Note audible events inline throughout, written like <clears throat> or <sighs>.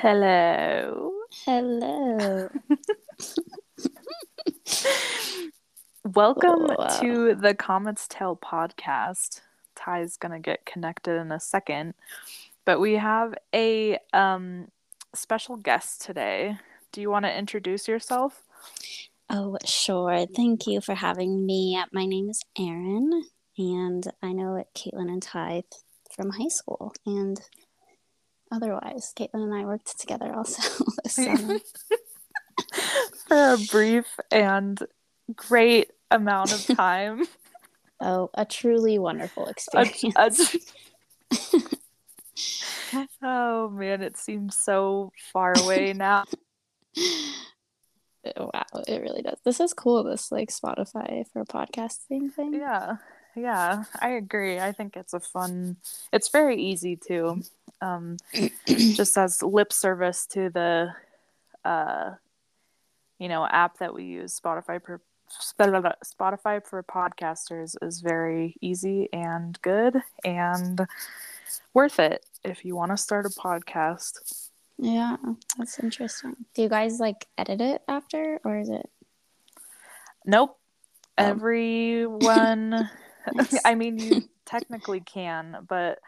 Hello. Hello. <laughs> Welcome Wow. to the Comet's Tail podcast. Ty's going to get connected in a second, but we have a um, special guest today. Do you want to introduce yourself? Oh, sure. Thank you for having me. My name is Erin, and I know Caitlin and Ty from high school, and otherwise, Caitlin and I worked together also <laughs> this summer. <laughs> For a brief and great amount of time. <laughs> Oh, a truly wonderful A- experience. oh man, it seems so far away now. wow, it really does. This is cool. This like Spotify for podcasting thing. Yeah, yeah, I agree. I think it's a fun. It's very easy to, Um, <clears throat> just as lip service to the, uh, you know, app that we use, Spotify per Spotify for podcasters is very easy and good and worth it if you want to start a podcast. Yeah, that's interesting. Do you guys like edit it after, or is it? Nope. Oh. Everyone. I mean, you <laughs> technically can, but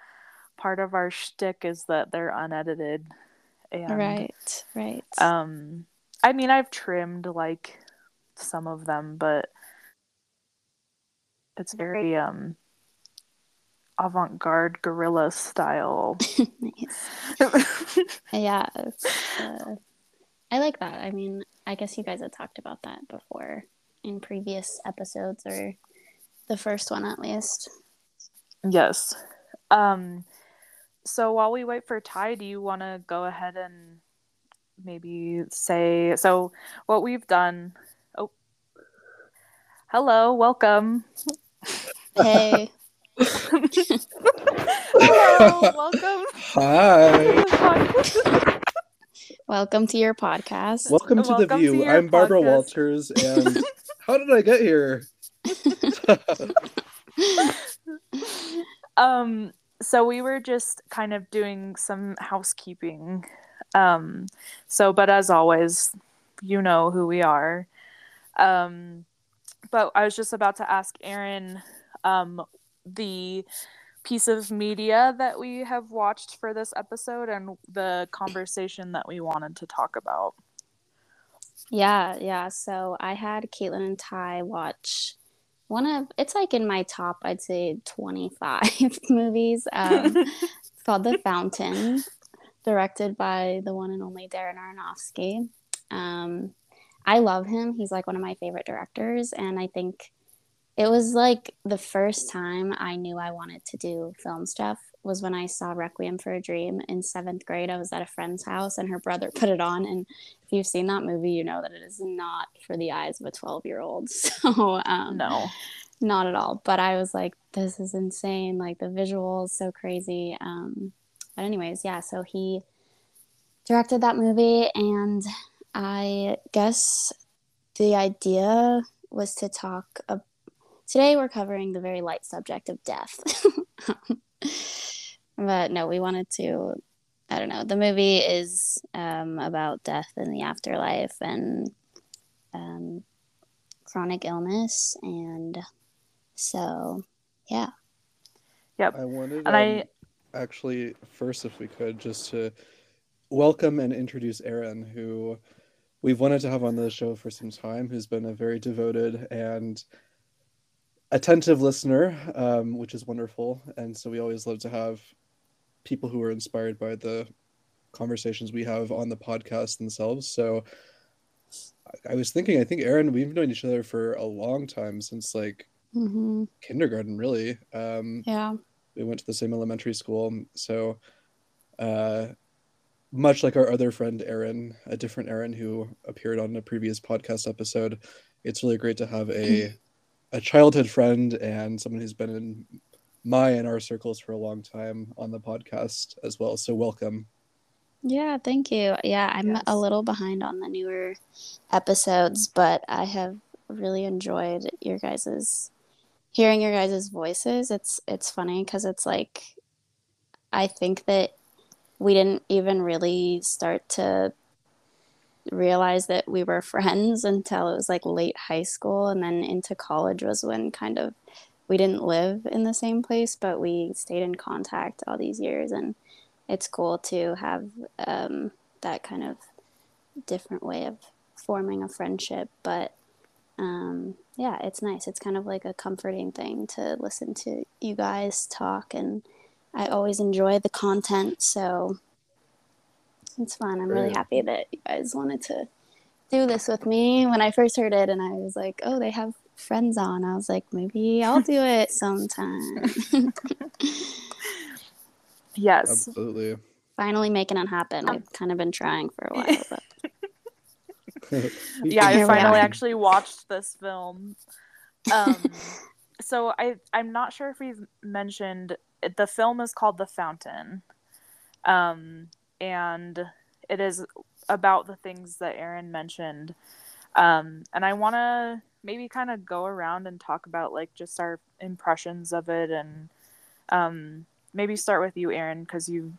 part of our shtick is that they're unedited. And, right, right. Um, I mean, I've trimmed like some of them, but it's very um avant-garde guerrilla style. <laughs> <laughs> Yeah, uh, I like that. I mean, I guess you guys had talked about that before in previous episodes, or the first one at least. yes. Um, so while we wait for Ty, do you want to go ahead and maybe say so? What we've done. Oh, hello, welcome. Hey, <laughs> hello, welcome. Hi. welcome to your podcast. Welcome to Welcome the view. your I'm Barbara podcast. Walters and how did I get here? <laughs> <laughs> um so we were just kind of doing some housekeeping. Um so but as always you know who we are. Um but i was just about to ask Erin um the piece of media that we have watched for this episode and the conversation that we wanted to talk about. Yeah, yeah. So I had Caitlin and Ty watch one of it's like in my top, I'd say 25 <laughs> movies. Um, it's <laughs> called The Fountain, directed by the one and only Darren Aronofsky. Um, I love him. He's like one of my favorite directors, and I think it was like the first time I knew I wanted to do film stuff was when I saw Requiem for a Dream in seventh grade. I was at a friend's house, and her brother put it on, and if you've seen that movie, you know that it is not for the eyes of a 12 year old. <laughs> So, um, no not at all. But I was like, this is insane. Like, the visuals, so crazy. Um, but, anyways, yeah, so he directed that movie, and I guess the idea was to talk. Ab- Today, we're covering the very light subject of death. <laughs> but no, we wanted to I don't know. The movie is um, about death in the afterlife and um, chronic illness, and so yeah. yep I wanted and um, i actually first if we could just to welcome and introduce Erin who we've wanted to have on the show for some time who's been a very devoted and attentive listener um, which is wonderful and so we always love to have people who are inspired by the conversations we have on the podcast themselves. So I- was thinking I think Erin, we've known each other for a long time since like hmm kindergarten really. Um Yeah. we went to the same elementary school. So uh much like our other friend Aaron a different Aaron who appeared on a previous podcast episode it's really great to have a a childhood friend and someone who's been in my and our circles for a long time on the podcast as well so welcome Yeah, thank you. Yeah, I'm Yes. a little behind on the newer episodes, but I have really enjoyed your guys's hearing your guys' voices. It's it's funny because it's like I think that we didn't even really start to realize that we were <laughs> friends until it was like late high school and then into college was when kind of we didn't live in the same place but we stayed in contact all these years and it's cool to have um, that kind of different way of forming a friendship but um, yeah it's nice it's kind of like a comforting thing to listen to you guys talk and i always enjoy the content so it's fun. I'm really happy that you guys wanted to do this with me. When I first heard it, and I was like, "Oh, they have friends on," I was like, "Maybe I'll do it <laughs> sometime." <laughs> yes, absolutely. Finally making it happen. I've kind of been trying for a while, but <laughs> yeah, I finally actually watched this film. Um, so I I'm not sure if we've mentioned the film is called The Fountain. Um, and it is about the things that Erin mentioned. Um, and I want to maybe kind of go around and talk about like just our impressions of it, and um, maybe start with you, Erin, because you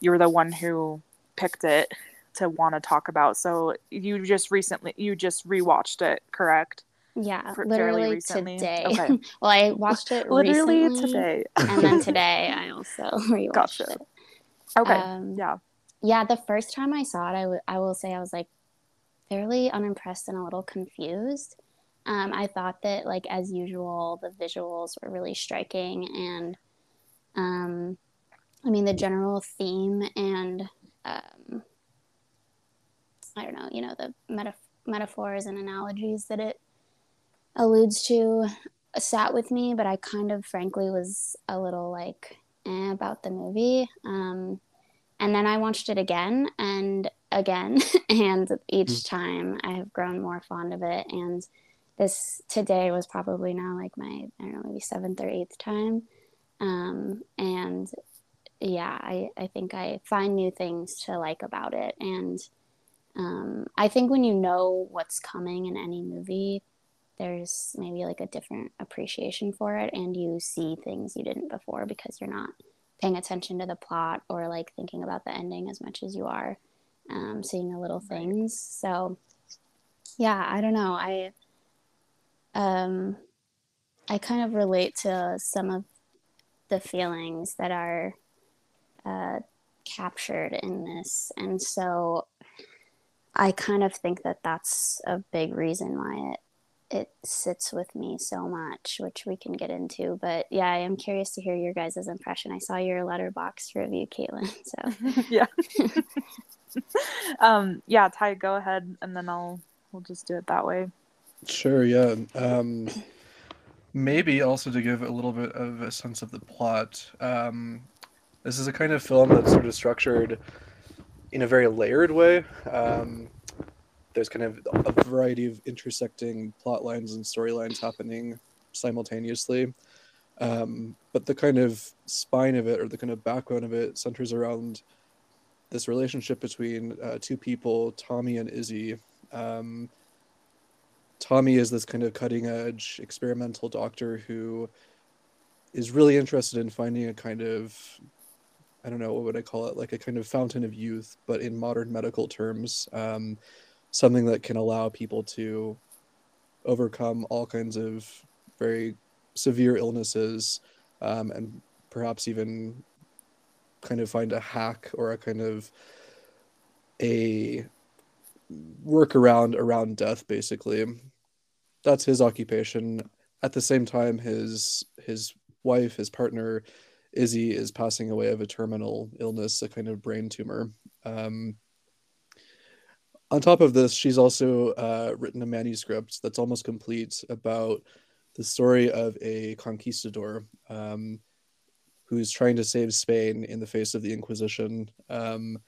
you were the one who picked it to want to talk about. So you just recently you just rewatched it, correct? Yeah, For, literally today. Okay. <laughs> well, I watched it <laughs> literally recently, today, and then <laughs> today I also rewatched gotcha. it. Okay. Um, yeah yeah, the first time I saw it, I, w- I will say I was like fairly unimpressed and a little confused. Um, I thought that, like as usual, the visuals were really striking, and um, I mean the general theme and um, I don't know, you know, the metaf- metaphors and analogies that it alludes to sat with me, but I kind of, frankly, was a little like eh, about the movie. Um, and then I watched it again and again. <laughs> and each mm. time I have grown more fond of it. And this today was probably now like my, I don't know, maybe seventh or eighth time. Um, and yeah, I, I think I find new things to like about it. And um, I think when you know what's coming in any movie, there's maybe like a different appreciation for it and you see things you didn't before because you're not paying attention to the plot or like thinking about the ending as much as you are um, seeing the little things. So yeah, I don't know. I um I kind of relate to some of the feelings that are uh, captured in this, and so I kind of think that that's a big reason why it it sits with me so much, which we can get into. But yeah, I am curious to hear your guys' impression. I saw your Letterboxd review, Caitlin. So <laughs> yeah, <laughs> um, yeah, Ty, go ahead, and then I'll we'll just do it that way. Sure. Yeah. Um, maybe also to give a little bit of a sense of the plot. Um, this is a kind of film that's sort of structured in a very layered way. Um, there's kind of a variety of intersecting plot lines and storylines happening simultaneously. Um, but the kind of spine of it, or the kind of backbone of it, centers around this relationship between uh, two people, Tommy and Izzy. Um, Tommy is this kind of cutting edge experimental doctor who is really interested in finding a kind of I don't know what would I call it like a kind of fountain of youth, but in modern medical terms. Um, something that can allow people to overcome all kinds of very severe illnesses um, and perhaps even kind of find a hack or a kind of a workaround around around death basically. That's his occupation. At the same time his his wife his partner izzy is passing away of a terminal illness a kind of brain tumor. Um, on top of this, she's also uh, written a manuscript that's almost complete about the story of a conquistador um, who's trying to save Spain in the face of the Inquisition. Um,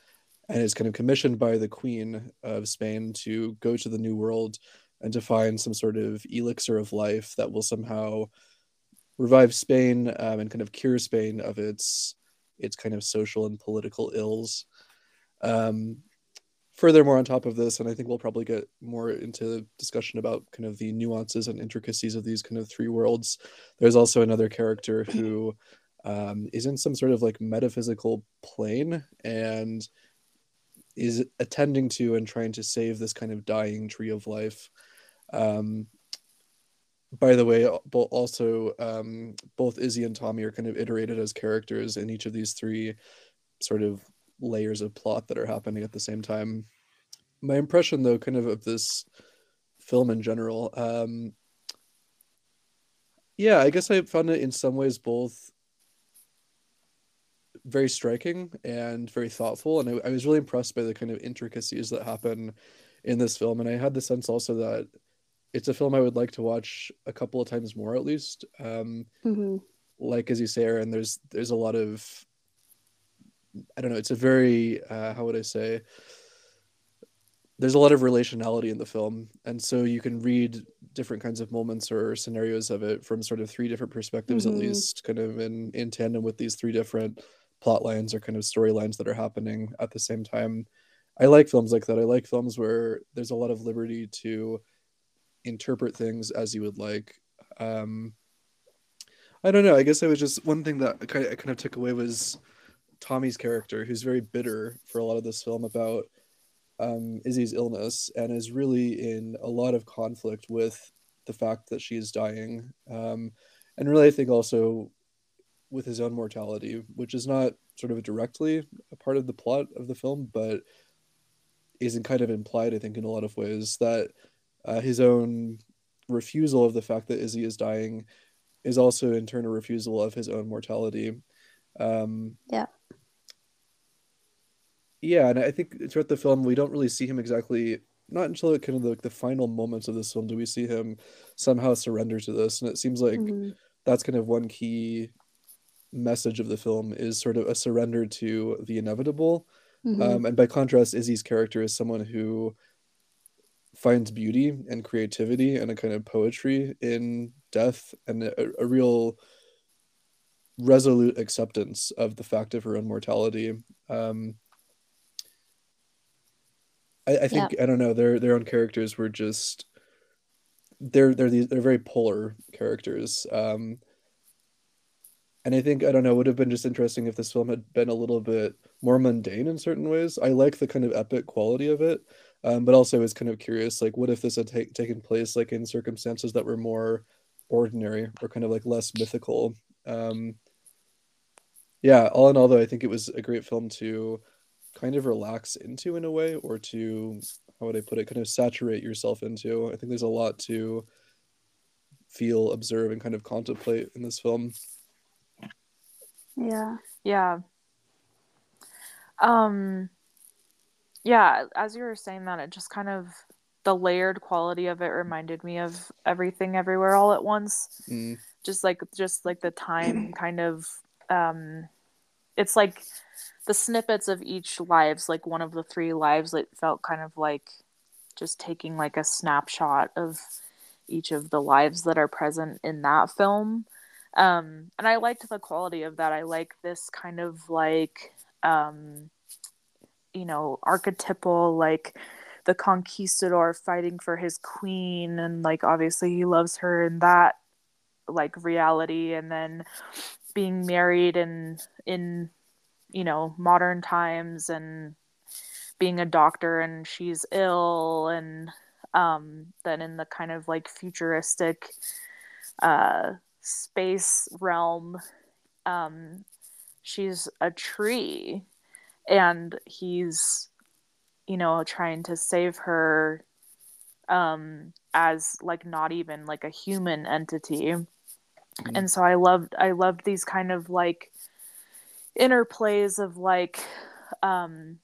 and is kind of commissioned by the Queen of Spain to go to the New World and to find some sort of elixir of life that will somehow revive Spain um, and kind of cure Spain of its its kind of social and political ills. Um, furthermore on top of this and i think we'll probably get more into discussion about kind of the nuances and intricacies of these kind of three worlds there's also another character who um, is in some sort of like metaphysical plane and is attending to and trying to save this kind of dying tree of life. Um, by the way, also um, both Izzy and Tommy are kind of iterated as characters in each of these three sort of layers of plot that are happening at the same time. My impression, though, kind of of this film in general, um, yeah, I guess I found it in some ways both very striking and very thoughtful, and I, I was really impressed by the kind of intricacies that happen in this film, and I had the sense also that it's a film I would like to watch a couple of times more at least. Um, mm-hmm. Like as you say, Erin, there's there's a lot of I don't know. It's a very uh, how would I say? There's a lot of relationality in the film, and so you can read different kinds of moments or scenarios of it from sort of three different perspectives, mm-hmm. at least, kind of in in tandem with these three different plot lines or kind of storylines that are happening at the same time. I like films like that. I like films where there's a lot of liberty to interpret things as you would like. Um, I don't know. I guess I was just one thing that I kind of, took away was Tommy's character, who's very bitter for a lot of this film about um, Izzy's illness and is really in a lot of conflict with the fact that she is dying. Um, and really, I think also with his own mortality, which is not sort of directly a part of the plot of the film, but isn't kind of implied, I think, in a lot of ways that uh, his own refusal of the fact that Izzy is dying is also in turn a refusal of his own mortality. Um, yeah. Yeah, and I think throughout the film we don't really see him exactly. Not until kind of the, the final moments of this film do we see him somehow surrender to this, and it seems like mm-hmm. that's kind of one key message of the film is sort of a surrender to the inevitable. Mm-hmm. Um, and by contrast, Izzy's character is someone who finds beauty and creativity and a kind of poetry in death and a, a real resolute acceptance of the fact of her own mortality. Um, I, I think yeah. I don't know their their own characters were just they're they're these they're very polar characters. Um, and I think I don't know it would have been just interesting if this film had been a little bit more mundane in certain ways. I like the kind of epic quality of it, um, but also I was kind of curious, like, what if this had ta- taken place like in circumstances that were more ordinary or kind of like less mythical? Um, yeah, all in all, though, I think it was a great film to kind of relax into in a way, or to how would I put it, kind of saturate yourself into. I think there's a lot to feel, observe, and kind of contemplate in this film. Yeah. Yeah. Um yeah, as you were saying that, it just kind of the layered quality of it reminded me of everything everywhere all at once. Mm. Just like just like the time <clears throat> kind of um it's like the snippets of each lives, like one of the three lives it felt kind of like just taking like a snapshot of each of the lives that are present in that film. Um and I liked the quality of that. I like this kind of like um you know archetypal like the conquistador fighting for his queen and like obviously he loves her in that like reality and then being married and in you know modern times and being a doctor and she's ill and um then in the kind of like futuristic uh space realm um she's a tree and he's you know trying to save her um as like not even like a human entity mm-hmm. and so i loved i loved these kind of like interplays of like um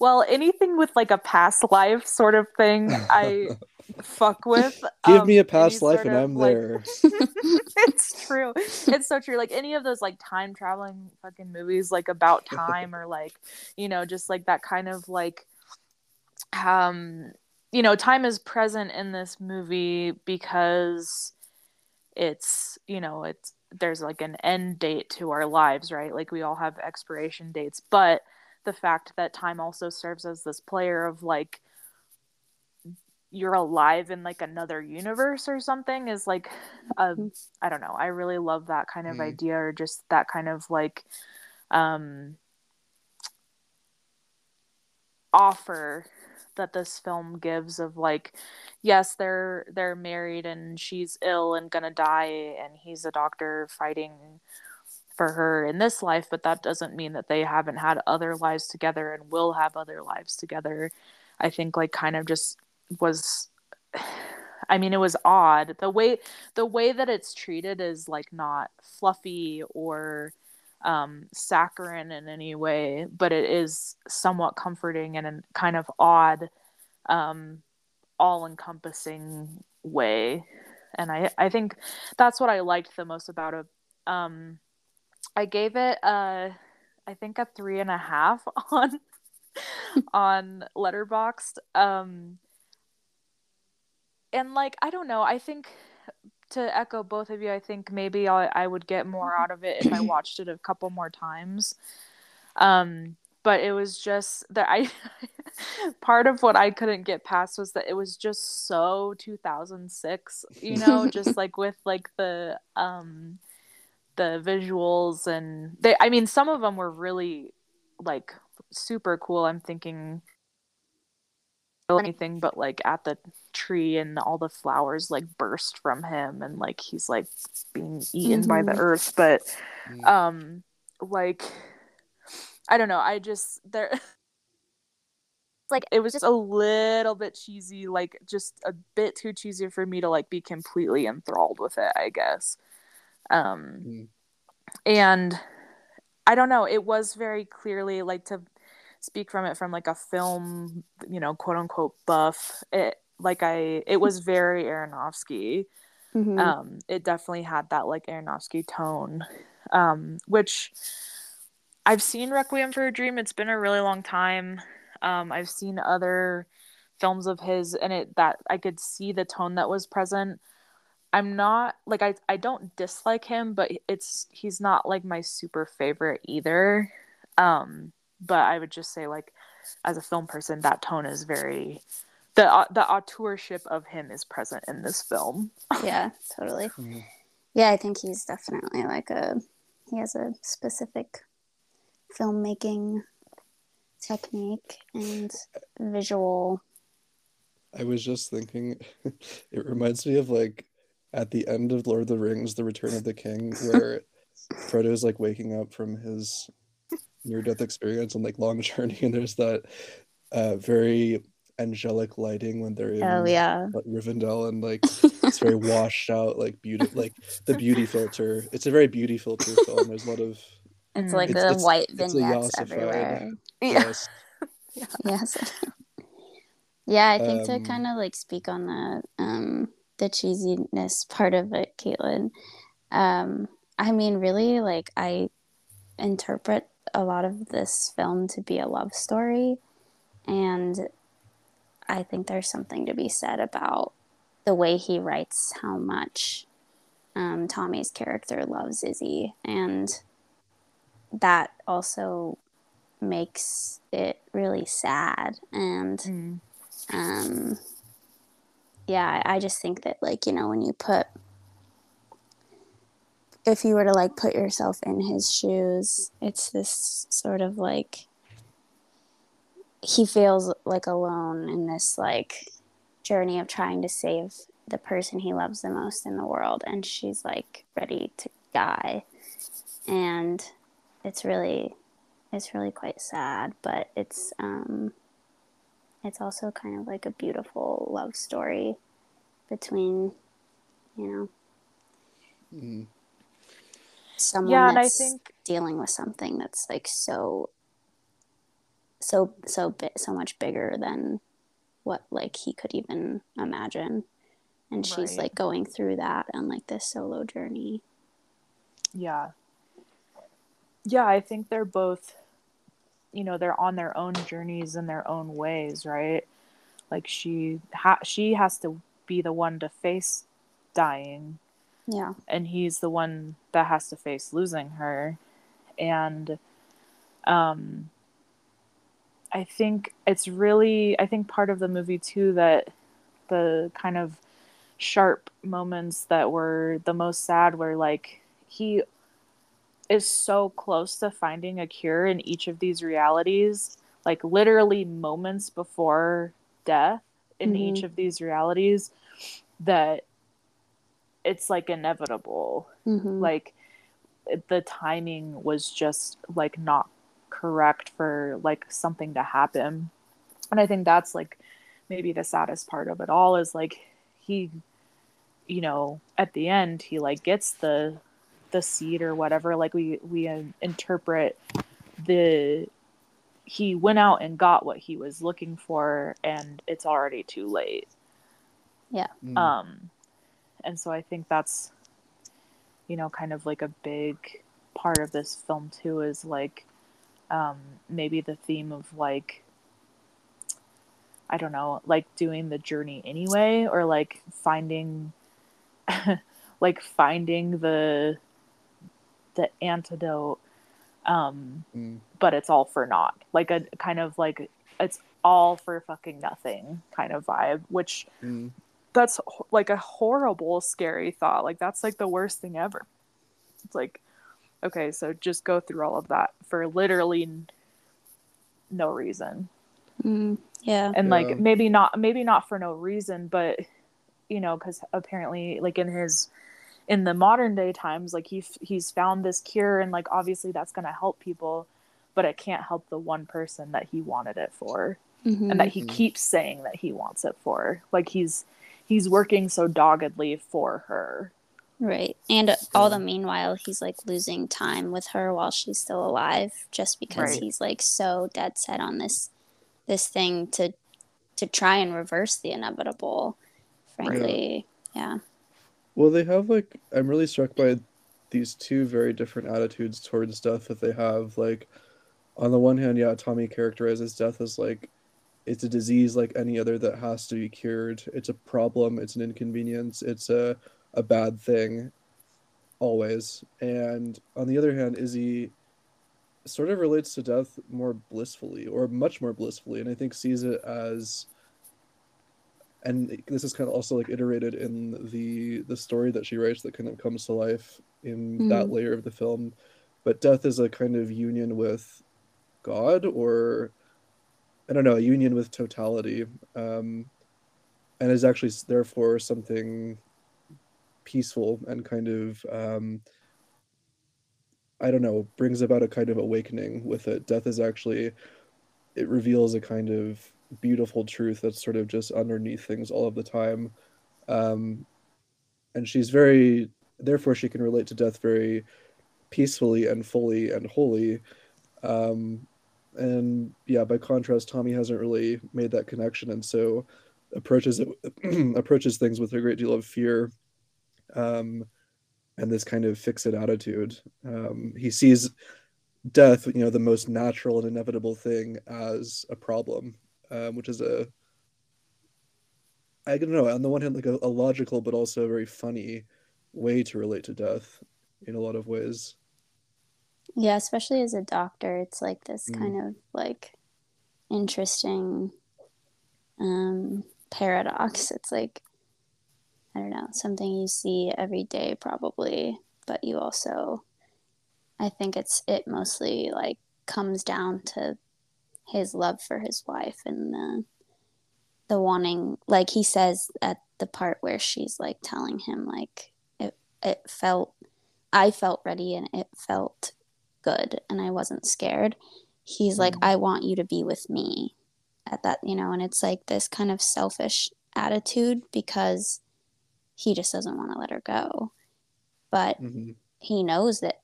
well anything with like a past life sort of thing i <laughs> fuck with. Give um, me a past life and I'm like... there. <laughs> it's true. It's so true. Like any of those like time traveling fucking movies, like about time or like, you know, just like that kind of like, um, you know, time is present in this movie because it's, you know, it's there's like an end date to our lives, right? Like we all have expiration dates, but the fact that time also serves as this player of like you're alive in like another universe or something is like a Mhm. I don't know. I really love that kind of Mm. idea or just that kind of like um offer that this film gives of like yes they're they're married and she's ill and gonna die and he's a doctor fighting for her in this life but that doesn't mean that they haven't had other lives together and will have other lives together i think like kind of just was <sighs> i mean it was odd the way the way that it's treated is like not fluffy or um, saccharine in any way, but it is somewhat comforting in a kind of odd, um, all encompassing way. And I, I think that's what I liked the most about it. Um, I gave it a, I think a three and a half <laughs> on on Letterboxd. Um, and like I don't know, I think to echo both of you, I think maybe I, I would get more out of it if I watched it a couple more times. Um, but it was just that I <laughs> part of what I couldn't get past was that it was just so 2006, you know, just <laughs> like with like the um the visuals and they I mean some of them were really like super cool. I'm thinking anything but like at the tree and all the flowers like burst from him and like he's like being eaten by the Mhm. earth but Mm. um like i don't know i just there <laughs> like it was just a little bit cheesy like just a bit too cheesy for me to like be completely enthralled with it i guess um Mm. and i don't know it was very clearly like to speak from it from like a film you know quote unquote buff it like i it was very aronofsky. Mhm. um it definitely had that like aronofsky tone. Um which i've seen requiem for a dream. It's been a really long time. Um i've seen other films of his and it that i could see the tone that was present i'm not like i i don't dislike him but it's he's not like my super favorite either um but i would just say like as a film person that tone is very the uh, the auteurship of him is present in this film <laughs> yeah, totally. Yeah, I think he's definitely like a he has a specific filmmaking technique and visual. I was just thinking, <laughs> it reminds me of like at the end of Lord of the Rings, The Return of the King, where <laughs> Frodo's like waking up from his near death experience and like long <laughs> journey, and there's that uh, very angelic lighting when they're in Oh yeah. like, Rivendell, and like it's very <laughs> washed out, like beauty, like the beauty filter. It's a very beauty filter film. There's a lot of It's Mm. like It's- the it's- white it's a vignettes yassified- everywhere. yeah yes, Yes. yeah, I think to Um, kind of like speak on that. um the cheesiness part of it, Caitlin. Um, I mean, really, like I interpret a lot of this film to be a love story, and I think there's something to be said about the way he writes how much um, Tommy's character loves Izzy, and that also makes it really sad and Mm. um yeah I, just think that like you know when you put if you were to like put yourself in his shoes it's this sort of like he feels like alone in this like journey of trying to save the person he loves the most in the world and she's like ready to die. And it's really it's really quite sad but it's um it's also kind of like a beautiful love story between you know Mm. someone yeah and i that's think dealing with something that's like so so so bit so much bigger than what like he could even imagine and she's Right. like going through that on like this solo journey yeah yeah i think they're both you know they're on their own journeys in their own ways right? Like she ha- she has to be the one to face dying. Yeah. And he's the one that has to face losing her. And um i think it's really i think part of the movie too that the kind of sharp moments that were the most sad were like he is so close to finding a cure in each of these realities like literally moments before death in mm-hmm. each of these realities that it's like inevitable mm-hmm. like the timing was just like not correct for like something to happen and i think that's like maybe the saddest part of it all is like he you know at the end he like gets the the seed or whatever like we we uh, interpret the he went out and got what he was looking for and it's already too late yeah mm. um and so i think that's you know kind of like a big part of this film too is like um maybe the theme of like I don't know, like doing the journey anyway, or like finding, <laughs> like finding the, the antidote, um, mm. but it's all for naught. Like a kind of like it's all for fucking nothing kind of vibe, which mm. that's like a horrible, scary thought. Like that's like the worst thing ever. It's like, okay, so just go through all of that for literally no reason. Mm. Yeah. And like maybe not maybe not for no reason, but you know, cuz apparently like in his in the modern day times like he he's found this cure and like obviously that's going to help people, but it can't help the one person that he wanted it for. Mm-hmm. And that he mm-hmm. keeps saying that he wants it for. Like he's he's working so doggedly for her. Right. And all the meanwhile, he's like losing time with her while she's still alive just because right. he's like so dead set on this this thing to to try and reverse the inevitable frankly yeah. yeah well they have like i'm really struck by these two very different attitudes towards death that they have. Like on the one hand yeah tommy characterizes death as like it's a disease like any other that has to be cured. It's a problem. It's an inconvenience. It's a, a bad thing. Always. And on the other hand izzy sort of relates to death more blissfully or much more blissfully and i think sees it as and this is kind of also like iterated in the the story that she writes that kind of comes to life in mm. that layer of the film but death is a kind of union with god or i don't know a union with totality um and is actually therefore something peaceful and kind of um I don't know, brings about a kind of awakening with it. Death is actually, it reveals a kind of beautiful truth that's sort of just underneath things all of the time. Um, and she's very, therefore, she can relate to death very peacefully and fully and wholly. Um, and yeah, by contrast, Tommy hasn't really made that connection, and so approaches it <clears throat> approaches things with a great deal of fear. Um, and this kind of fix it attitude. Um, he sees death, you know, the most natural and inevitable thing as a problem, um, which is a, I don't know, on the one hand, like a, a, logical but also a very funny way to relate to death in a lot of ways. Yeah, especially as a doctor, it's like this mm. kind of like interesting um, paradox. It's like I don't know, something you see every day probably, but you also I think it's it mostly like comes down to his love for his wife and the the wanting like he says at the part where she's like telling him like it it felt I felt ready and it felt good and I wasn't scared. He's mm-hmm. like I want you to be with me at that, you know, and it's like this kind of selfish attitude because he just doesn't want to let her go but mm-hmm. he knows that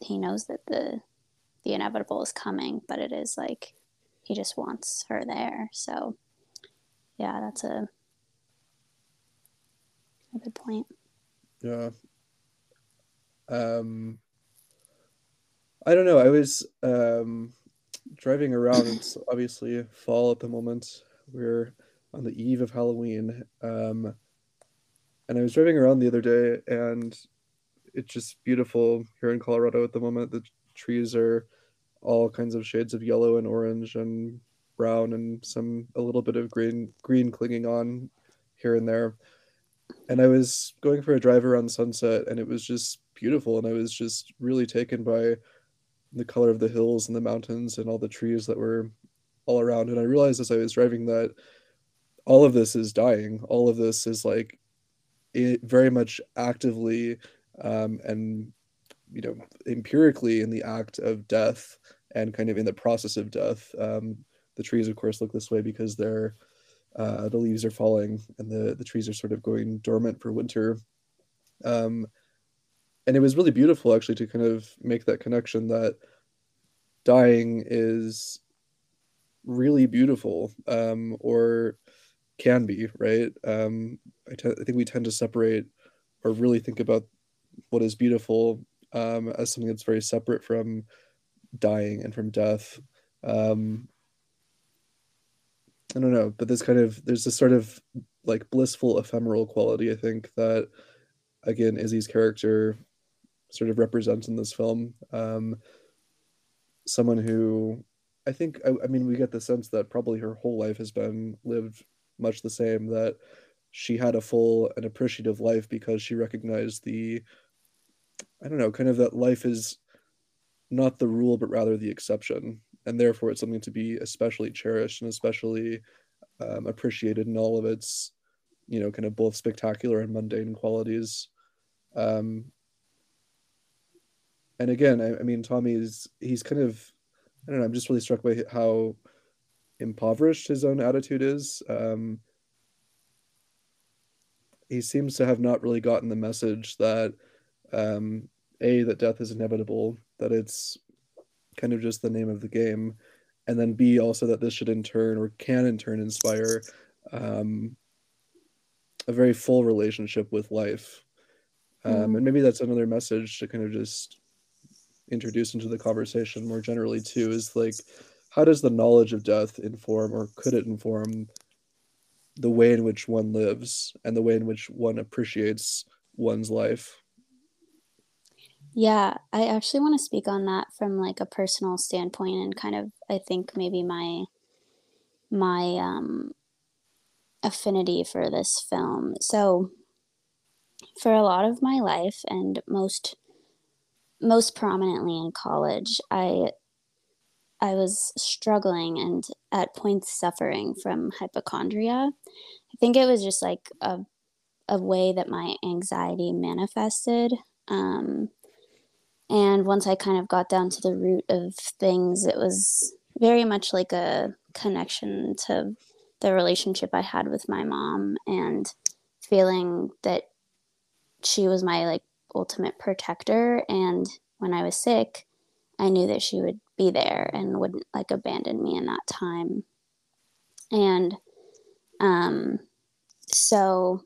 he knows that the the inevitable is coming but it is like he just wants her there. So yeah that's a a good point. Yeah. Um i don't know. I was um driving around it's <clears throat> obviously fall at the moment. We're on the eve of halloween. Um and I was driving around the other day, and it's just beautiful here in Colorado at the moment. The trees are all kinds of shades of yellow and orange and brown, and some a little bit of green green clinging on here and there. And I was going for a drive around sunset, and it was just beautiful. And I was just really taken by the color of the hills and the mountains and all the trees that were all around. And I realized as I was driving that all of this is dying. All of this is like it very much actively um, and you know empirically in the act of death and kind of in the process of death. Um, the trees, of course, look this way because they're uh, the leaves are falling and the the trees are sort of going dormant for winter. Um, and it was really beautiful actually to kind of make that connection that dying is really beautiful um, or can be right um, I, think we tend to separate or really think about what is beautiful um, as something that's very separate from dying and from death um, i don't know but this kind of there's this sort of like blissful ephemeral quality i think that again izzy's character sort of represents in this film. Um, someone who I think, I, I, mean, we get the sense that probably her whole life has been lived much the same, that she had a full and appreciative life because she recognized the, I don't know, kind of that life is not the rule, but rather the exception. And therefore, it's something to be especially cherished and especially um, appreciated in all of its, you know, kind of both spectacular and mundane qualities. Um, and again, I, I mean, Tommy's he's kind of I don't know. I'm just really struck by how impoverished his own attitude is. Um, he seems to have not really gotten the message that um, a that death is inevitable, that it's kind of just the name of the game, and then b also that this should in turn or can in turn inspire um, a very full relationship with life. Um, mm. And maybe that's another message to kind of just introduce into the conversation more generally too is like how does the knowledge of death inform or could it inform the way in which one lives and the way in which one appreciates one's life yeah i actually want to speak on that from like a personal standpoint and kind of i think maybe my my um affinity for this film so for a lot of my life and most most prominently in college, I I was struggling and at points suffering from hypochondria. I think it was just like a a way that my anxiety manifested. Um, and once I kind of got down to the root of things, it was very much like a connection to the relationship I had with my mom and feeling that she was my like ultimate protector. And when I was sick, I knew that she would be there and wouldn't like abandon me in that time. And um, so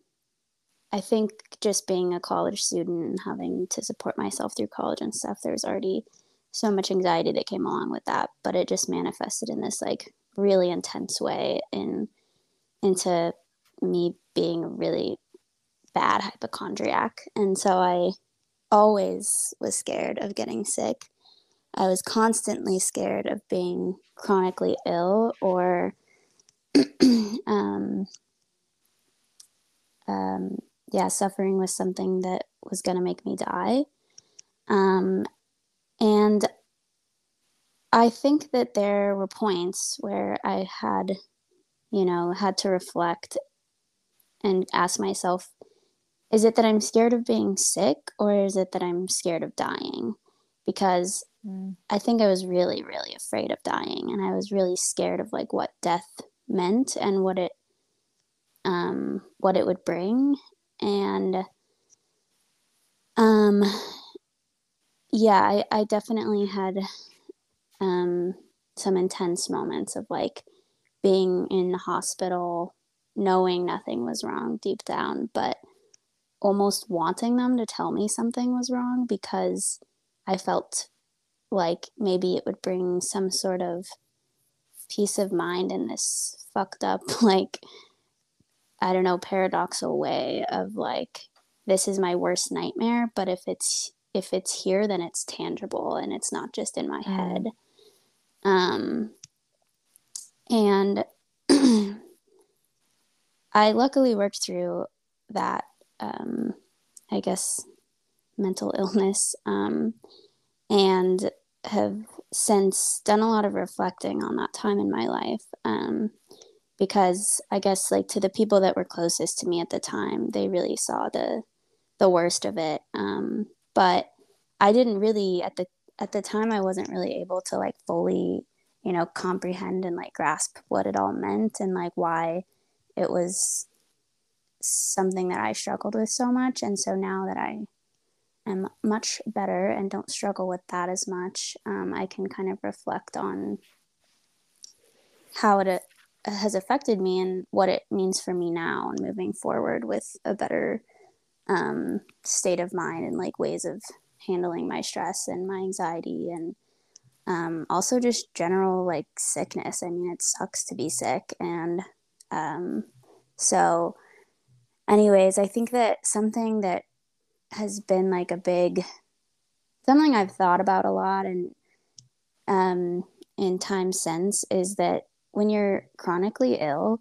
I think just being a college student and having to support myself through college and stuff, there was already so much anxiety that came along with that. But it just manifested in this like really intense way in into me being a really bad hypochondriac. And so I always was scared of getting sick. I was constantly scared of being chronically ill or <clears throat> um, um, yeah, suffering was something that was going to make me die. Um, and I think that there were points where I had, you know, had to reflect and ask myself, is it that I'm scared of being sick or is it that I'm scared of dying? Because mm. I think I was really, really afraid of dying and I was really scared of like what death meant and what it um what it would bring and um yeah I, I definitely had um some intense moments of like being in the hospital knowing nothing was wrong deep down but almost wanting them to tell me something was wrong because I felt like maybe it would bring some sort of peace of mind in this fucked up, <laughs> like, I don't know, paradoxal way of like, this is my worst nightmare, but if it's if it's here then it's tangible and it's not just in my mm. head um and <clears throat> I luckily worked through that, um, I guess, mental <laughs> illness um, and have since done a lot of reflecting on that time in my life. Um, because I guess like to the people that were closest to me at the time, they really saw the the worst of it. Um, but I didn't really at the at the time I wasn't really able to like fully, you know, comprehend and like grasp what it all meant and like why it was something that I struggled with so much. And so now that I am much better and don't struggle with that as much, um, I can kind of reflect on how it has affected me and what it means for me now and moving forward with a better um, state of mind and like ways of handling my stress and my anxiety and um, also just general like sickness. I mean, it sucks to be sick. And um, so, anyways, I think that something that has been like a big something I've thought about a lot and um, in time since is that when you're chronically ill,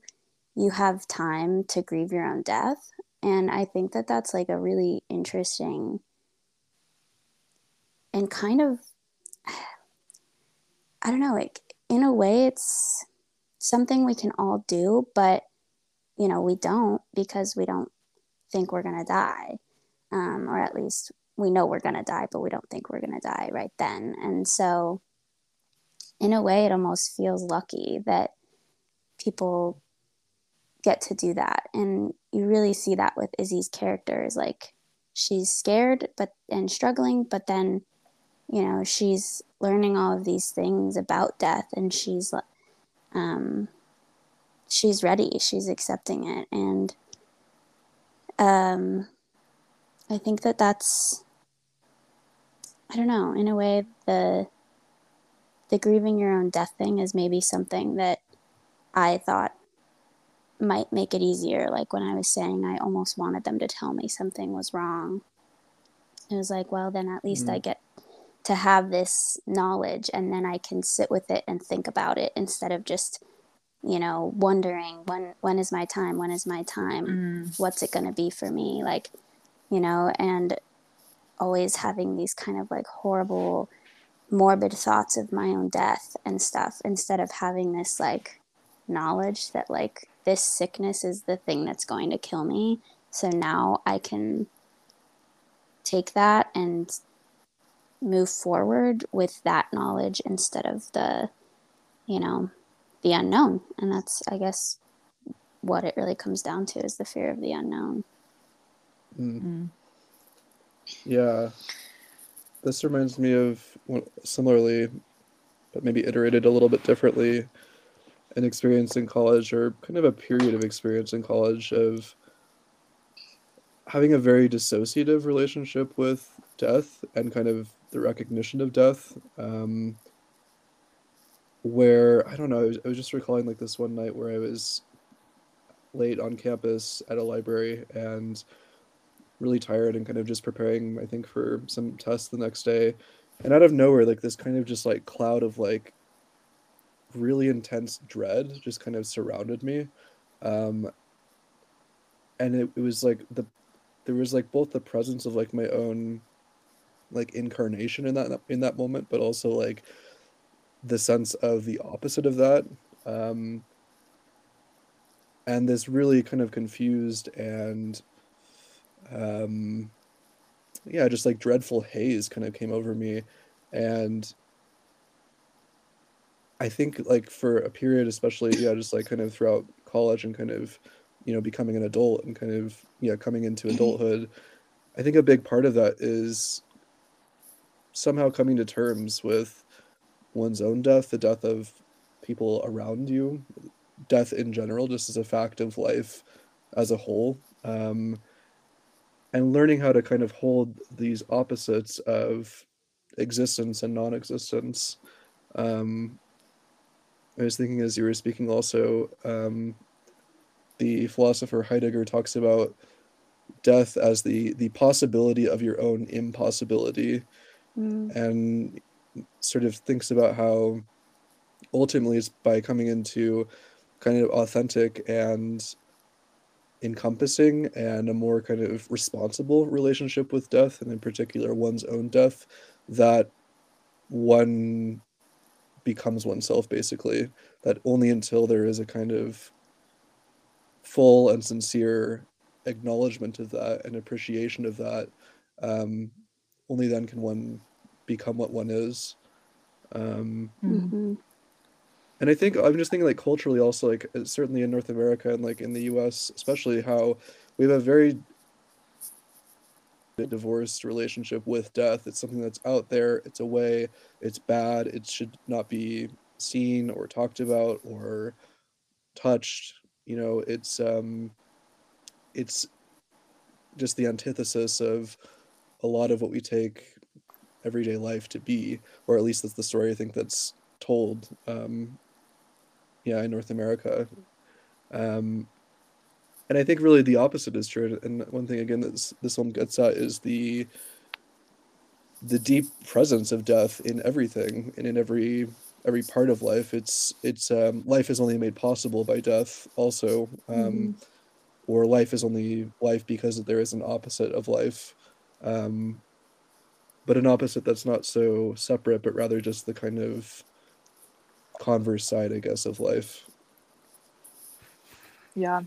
you have time to grieve your own death. And I think that that's like a really interesting and kind of, I don't know, like in a way, it's something we can all do, but you know, we don't because we don't think we're going to die. Um, or at least we know we're going to die, but we don't think we're going to die right then. And so, in a way, it almost feels lucky that people get to do that. And you really see that with Izzi's character is like she's scared but and struggling, but then you know she's learning all of these things about death and she's um she's ready. She's accepting it. And um i think that that's i don't know in a way the the grieving your own death thing is maybe something that i thought might make it easier like when i was saying i almost wanted them to tell me something was wrong it was like well then at least mm-hmm. i get to have this knowledge and then I can sit with it and think about it instead of just you know wondering when when is my time when is my time mm. what's it going to be for me like you know and always having these kind of like horrible morbid thoughts of my own death and stuff instead of having this like knowledge that like this sickness is the thing that's going to kill me so now I can take that and move forward with that knowledge instead of the you know the unknown and that's i guess what it really comes down to is the fear of the unknown mm. Mm. yeah this reminds me of similarly but maybe iterated a little bit differently an experience in college or kind of a period of experience in college of having a very dissociative relationship with death and kind of the recognition of death. Um, where I don't know, I was, I was just recalling like this one night where I was late on campus at a library and really tired and kind of just preparing, I think, for some tests the next day. And out of nowhere, like this kind of just like cloud of like really intense dread just kind of surrounded me. Um, and it, it was like the there was like both the presence of like my own like incarnation in that in that moment, but also like the sense of the opposite of that. Um, and this really kind of confused and um, yeah, just like dreadful haze kind of came over me. And I think like for a period, especially, yeah, just like kind of throughout college and kind of, you know, becoming an adult and kind of, yeah, coming into adulthood, I think a big part of that is somehow coming to terms with one's own death, the death of people around you, death in general, just as a fact of life as a whole. Um, and learning how to kind of hold these opposites of existence and non existence. Um, I was thinking as you were speaking also, um, the philosopher Heidegger talks about death as the the possibility of your own impossibility mm. and sort of thinks about how ultimately it's by coming into kind of authentic and encompassing and a more kind of responsible relationship with death, and in particular one's own death, that one becomes oneself basically. That only until there is a kind of full and sincere acknowledgement of that and appreciation of that, um, only then can one become what one is. Um, Mm-hmm. And I think I'm just thinking like culturally also like uh, certainly in North America and like in the US especially how we have a very divorced relationship with death. It's something that's out there, it's away, it's bad, it should not be seen or talked about or touched. You know, it's um it's just the antithesis of a lot of what we take everyday life to be, or at least that's the story I think that's told. Um, yeah, in North America. Um, and I think really the opposite is true. And one thing again that this, one gets at is the the deep presence of death in everything and in every every part of life. It's it's um, life is only made possible by death. Also, um, Mhm. or life is only life because there is an opposite of life. Um, but an opposite that's not so separate, but rather just the kind of converse side, I guess, of life. Yeah.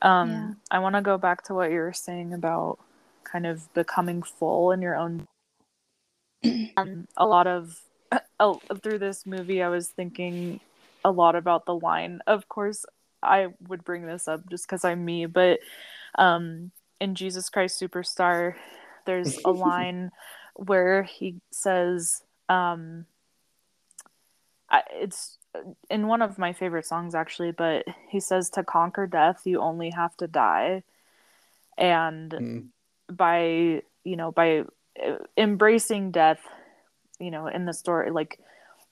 Um, Yeah. I want to go back to what you were saying about kind of becoming full in your own. <clears throat> um, a lot of <clears throat> oh, through this movie, I was thinking a lot about the line. Of course, I would bring this up just because I'm me, but um, in Jesus Christ Superstar, there's a <laughs> line where he says, um, I, it's in one of my favorite songs actually, but he says to conquer death you only have to die. And Mm. by, you know, by uh, embracing death, you know, in the story like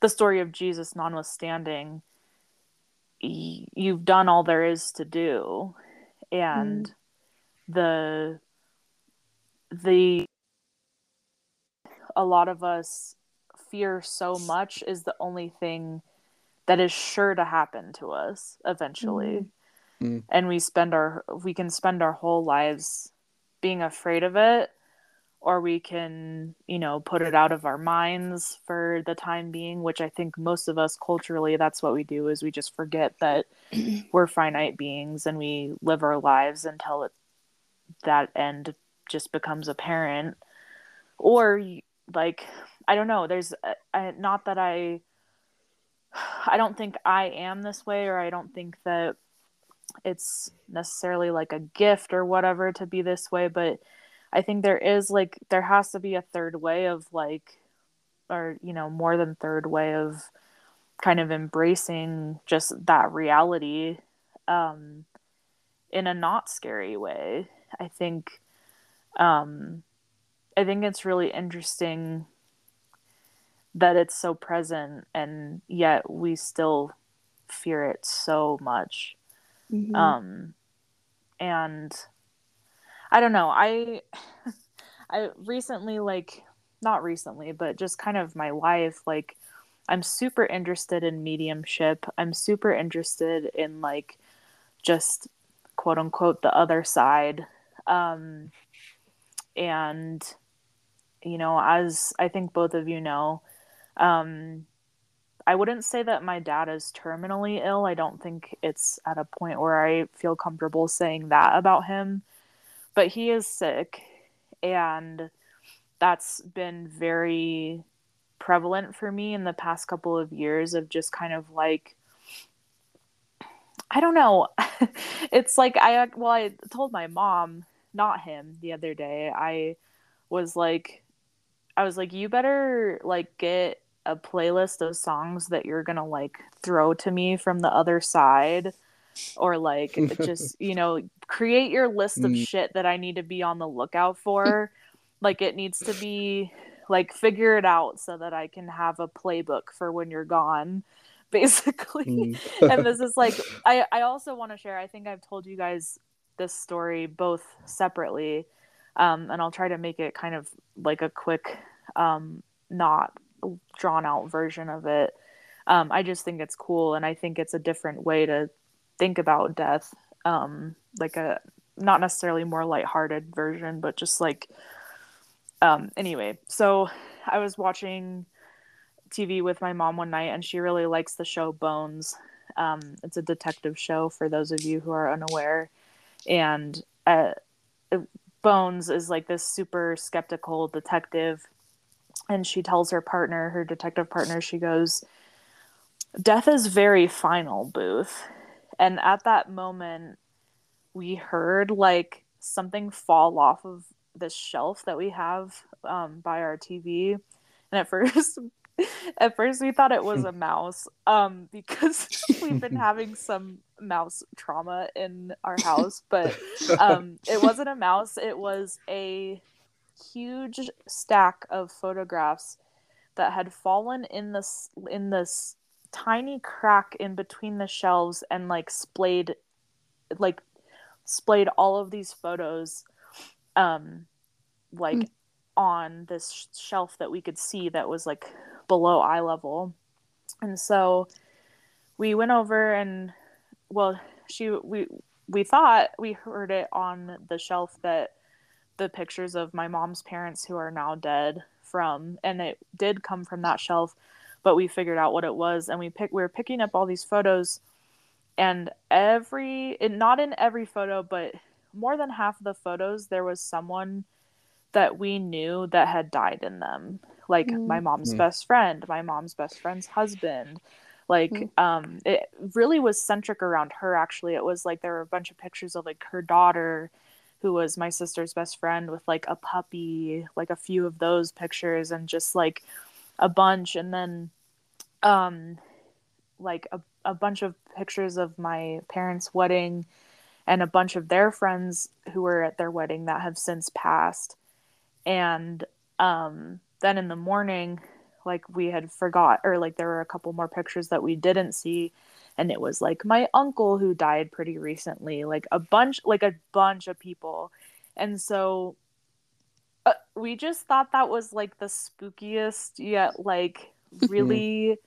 the story of Jesus notwithstanding, y- you've done all there is to do. And the the a lot of us fear so much is the only thing that is sure to happen to us eventually Mhm. Mm. and we spend our we can spend our whole lives being afraid of it or we can you know put it out of our minds for the time being which i think most of us culturally that's what we do is we just forget that <clears throat> we're finite beings and we live our lives until it, that end just becomes apparent or like i don't know. There's uh, I, not that i <sighs> i don't think i am this way or i don't think that it's necessarily like a gift or whatever to be this way but i think there is like there has to be a third way of like or you know more than third way of kind of embracing just that reality um in a not scary way. I think um i think it's really interesting that it's so present and yet we still fear it so much. Mhm. um and i don't know i <laughs> i recently like not recently but just kind of my life like i'm super interested in mediumship. I'm super interested in like just quote unquote the other side. Um and you know as i think both of you know um I wouldn't say that my dad is terminally ill. I don't think it's at a point where I feel comfortable saying that about him. But he is sick, and that's been very prevalent for me in the past couple of years of just kind of like I don't know. <laughs> it's like I well I told my mom, not him, the other day. I was like I was like you better like get a playlist of songs that you're gonna like throw to me from the other side or like just you know create your list of Mm. shit that i need to be on the lookout for <laughs> like it needs to be like figure it out so that i can have a playbook for when you're gone <laughs> basically Mm. and this is like <laughs> i i also want to share i think i've told you guys this story both separately um and i'll try to make it kind of like a quick um not drawn out version of it. Um i just think it's cool and i think it's a different way to think about death. Um like a not necessarily more lighthearted version but just like um anyway so i was watching tv with my mom one night and she really likes the show bones. Um it's a detective show for those of you who are unaware. And uh, bones is like this super skeptical detective and she tells her partner her detective partner she goes death is very final booth. And at that moment we heard like something fall off of this shelf that we have um, by our tv and at <laughs> first at first we thought it was a <laughs> mouse um, because <laughs> we've been having some mouse trauma in our house but um, it wasn't a mouse. It was a huge stack of photographs that had fallen in this in this tiny crack in between the shelves and like splayed like splayed all of these photos um like mm. on this shelf that we could see that was like below eye level and so we went over and well she we we thought we heard it on the shelf that the pictures of my mom's parents who are now dead from and it did come from that shelf but we figured out what it was and we pick we were picking up all these photos and every it, not in every photo but more than half of the photos there was someone that we knew that had died in them like mm. my mom's mm. best friend my mom's best friend's husband like mm. um it really was centric around her actually it was like there were a bunch of pictures of like her daughter who was my sister's best friend with like a puppy like a few of those pictures and just like a bunch. And then um like a, a bunch of pictures of my parents wedding and a bunch of their friends who were at their wedding that have since passed. And um then in the morning like we had forgot or like there were a couple more pictures that we didn't see and it was like my uncle who died pretty recently like a bunch like a bunch of people. And so uh, we just thought that was like the spookiest yet like <laughs> really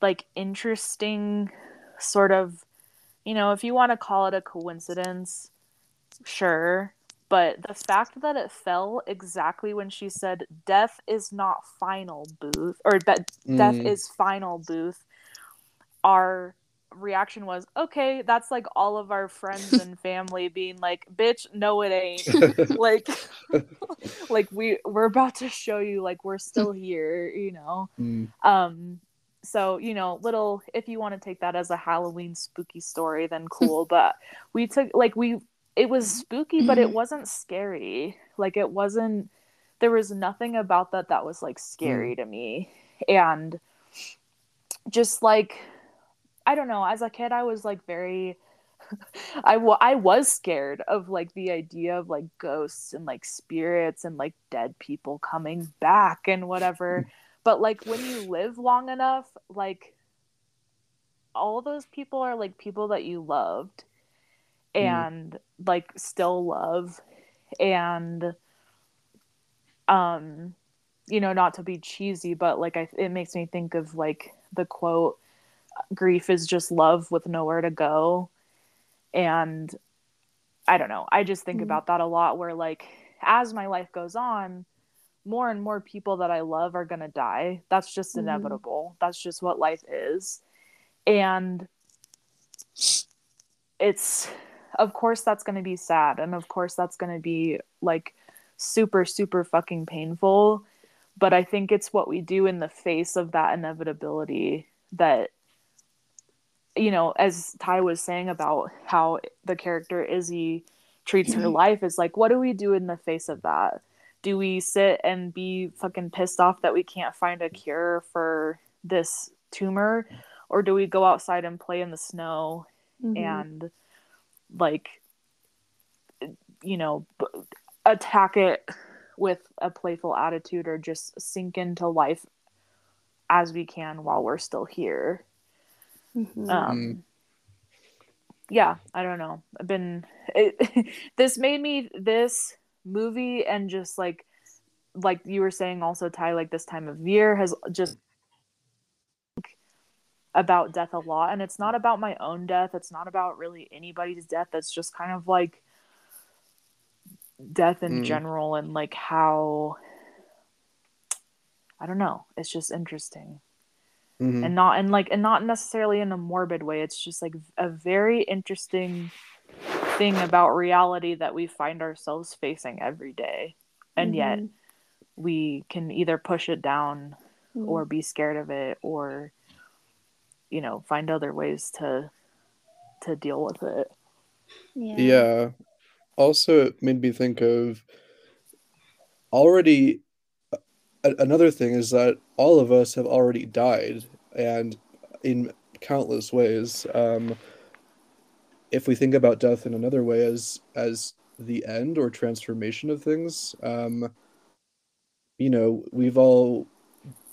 like interesting sort of you know if you want to call it a coincidence sure. But the fact that it fell exactly when she said death is not final booth or that mm. death is final booth our reaction was okay that's like all of our friends and family being like bitch no it ain't <laughs> like like we we're about to show you like we're still <laughs> here you know? Mm. um so you know little if you want to take that as a halloween spooky story then <laughs> cool but we took like we it was spooky but it wasn't scary. Like it wasn't there was nothing about that that was like scary mm. to me. And just like I don't know. As a kid, I was like very. <laughs> I, w- I was scared of like the idea of like ghosts and like spirits and like dead people coming back and whatever. but like when you live long enough, like all those people are like people that you loved mm. and mm. like still love and um you know not to be cheesy but like I, it makes me think of like the quote grief is just love with nowhere to go. And i don't know. I just think mm-hmm. about that a lot where like as my life goes on more and more people that i love are going to die. That's just mm-hmm. inevitable. That's just what life is. And it's of course that's going to be sad. And of course that's going to be like super super fucking painful. But i think it's what we do in the face of that inevitability that you know, as Ty was saying about how the character Izzi treats her life is like, what do we do in the face of that? Do we sit and be fucking pissed off that we can't find a cure for this tumor? Or do we go outside and play in the snow mm-hmm. and like, you know, b- attack it with a playful attitude or just sink into life as we can while we're still here? Mm-hmm. Um, mm. yeah, I don't know. I've been it, <laughs> this made me this movie and just like like you were saying also Ty like this time of year has just about death a lot and it's not about my own death it's not about really anybody's death it's just kind of like death in Mm. general and like how i don't know it's just interesting Mhm. and not and like and not necessarily in a morbid way it's just like a very interesting thing about reality that we find ourselves facing every day and yet Mhm. we can either push it down Mm. or be scared of it or you know find other ways to to deal with it yeah. Yeah. Also, it made me think of already. A- Another thing is that all of us have already died, and in countless ways. Um, if we think about death in another way as as the end or transformation of things, um, you know, we've all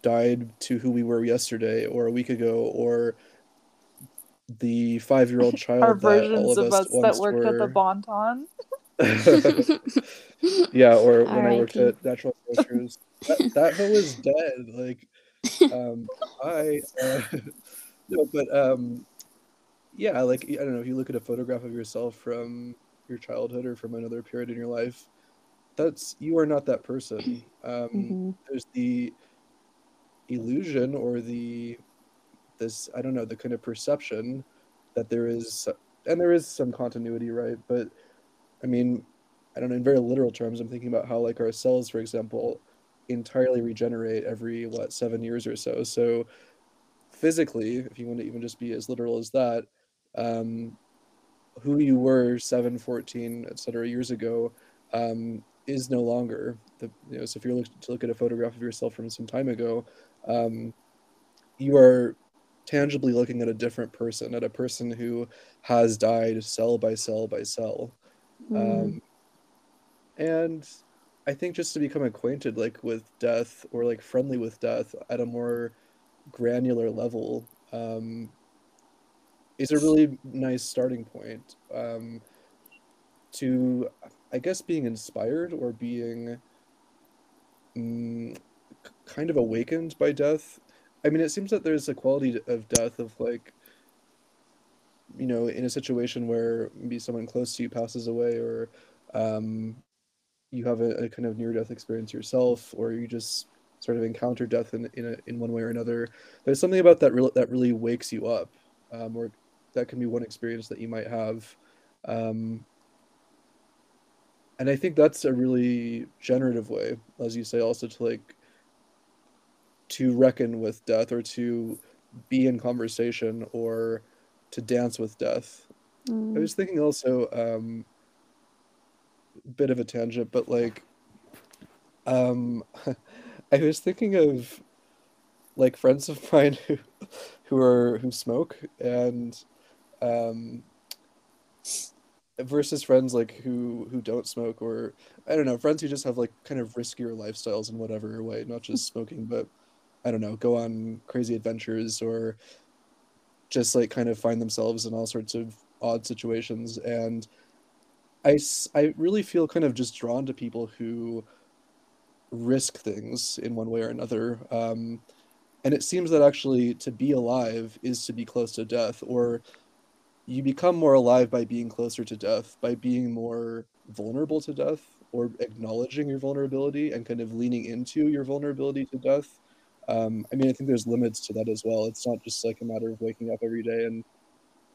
died to who we were yesterday, or a week ago, or the five-year-old <laughs> child our that all versions of of us us that once worked at the were. bon ton <laughs> yeah, or <laughs> when I worked R.I.P.. at Natural Grocers, that, that is dead. Like, um, <laughs> I uh, <laughs> no, but um, yeah, like I don't know. If you look at a photograph of yourself from your childhood or from another period in your life, that's you are not that person. Um, Mhm. There's the illusion or the this I don't know the kind of perception that there is, and there is some continuity, right? But I mean, I don't know. In very literal terms, I'm thinking about how like our cells, for example, entirely regenerate every what seven years or so. So physically, if you want to even just be as literal as that, um, who you were 7, 14, etc. years ago um, is no longer. The, you know, so if you're look, to look at a photograph of yourself from some time ago, um, you are tangibly looking at a different person, at a person who has died cell by cell by cell. Mm. Um, and I think just to become acquainted like with death or like friendly with death at a more granular level um, is a really nice starting point um, to, I guess, being inspired or being mm, kind of awakened by death. I mean, it seems that there's a quality of death of like, you know, in a situation where maybe someone close to you passes away or um, you have a, a kind of near-death experience yourself, or you just sort of encounter death in in, a, in one way or another. There's something about that real that really wakes you up, um, or that can be one experience that you might have. Um, and I think that's a really generative way, as you say, also to like to reckon with death or to be in conversation or to dance with death. I Mm. was thinking also, um, bit of a tangent, but like, um, <laughs> I was thinking of like friends of <laughs> mine who who are who smoke and um versus friends like who who don't smoke or I don't know, friends who just have like kind of riskier lifestyles in whatever way, not just smoking, but I don't know, go on crazy adventures or just like kind of find themselves in all sorts of odd situations. And I, I really feel kind of just drawn to people who risk things in one way or another. Um, and it seems that actually to be alive is to be close to death, or you become more alive by being closer to death, by being more vulnerable to death, or acknowledging your vulnerability and kind of leaning into your vulnerability to death. Um, I mean, I think there's limits to that as well. It's not just like a matter of waking up every day and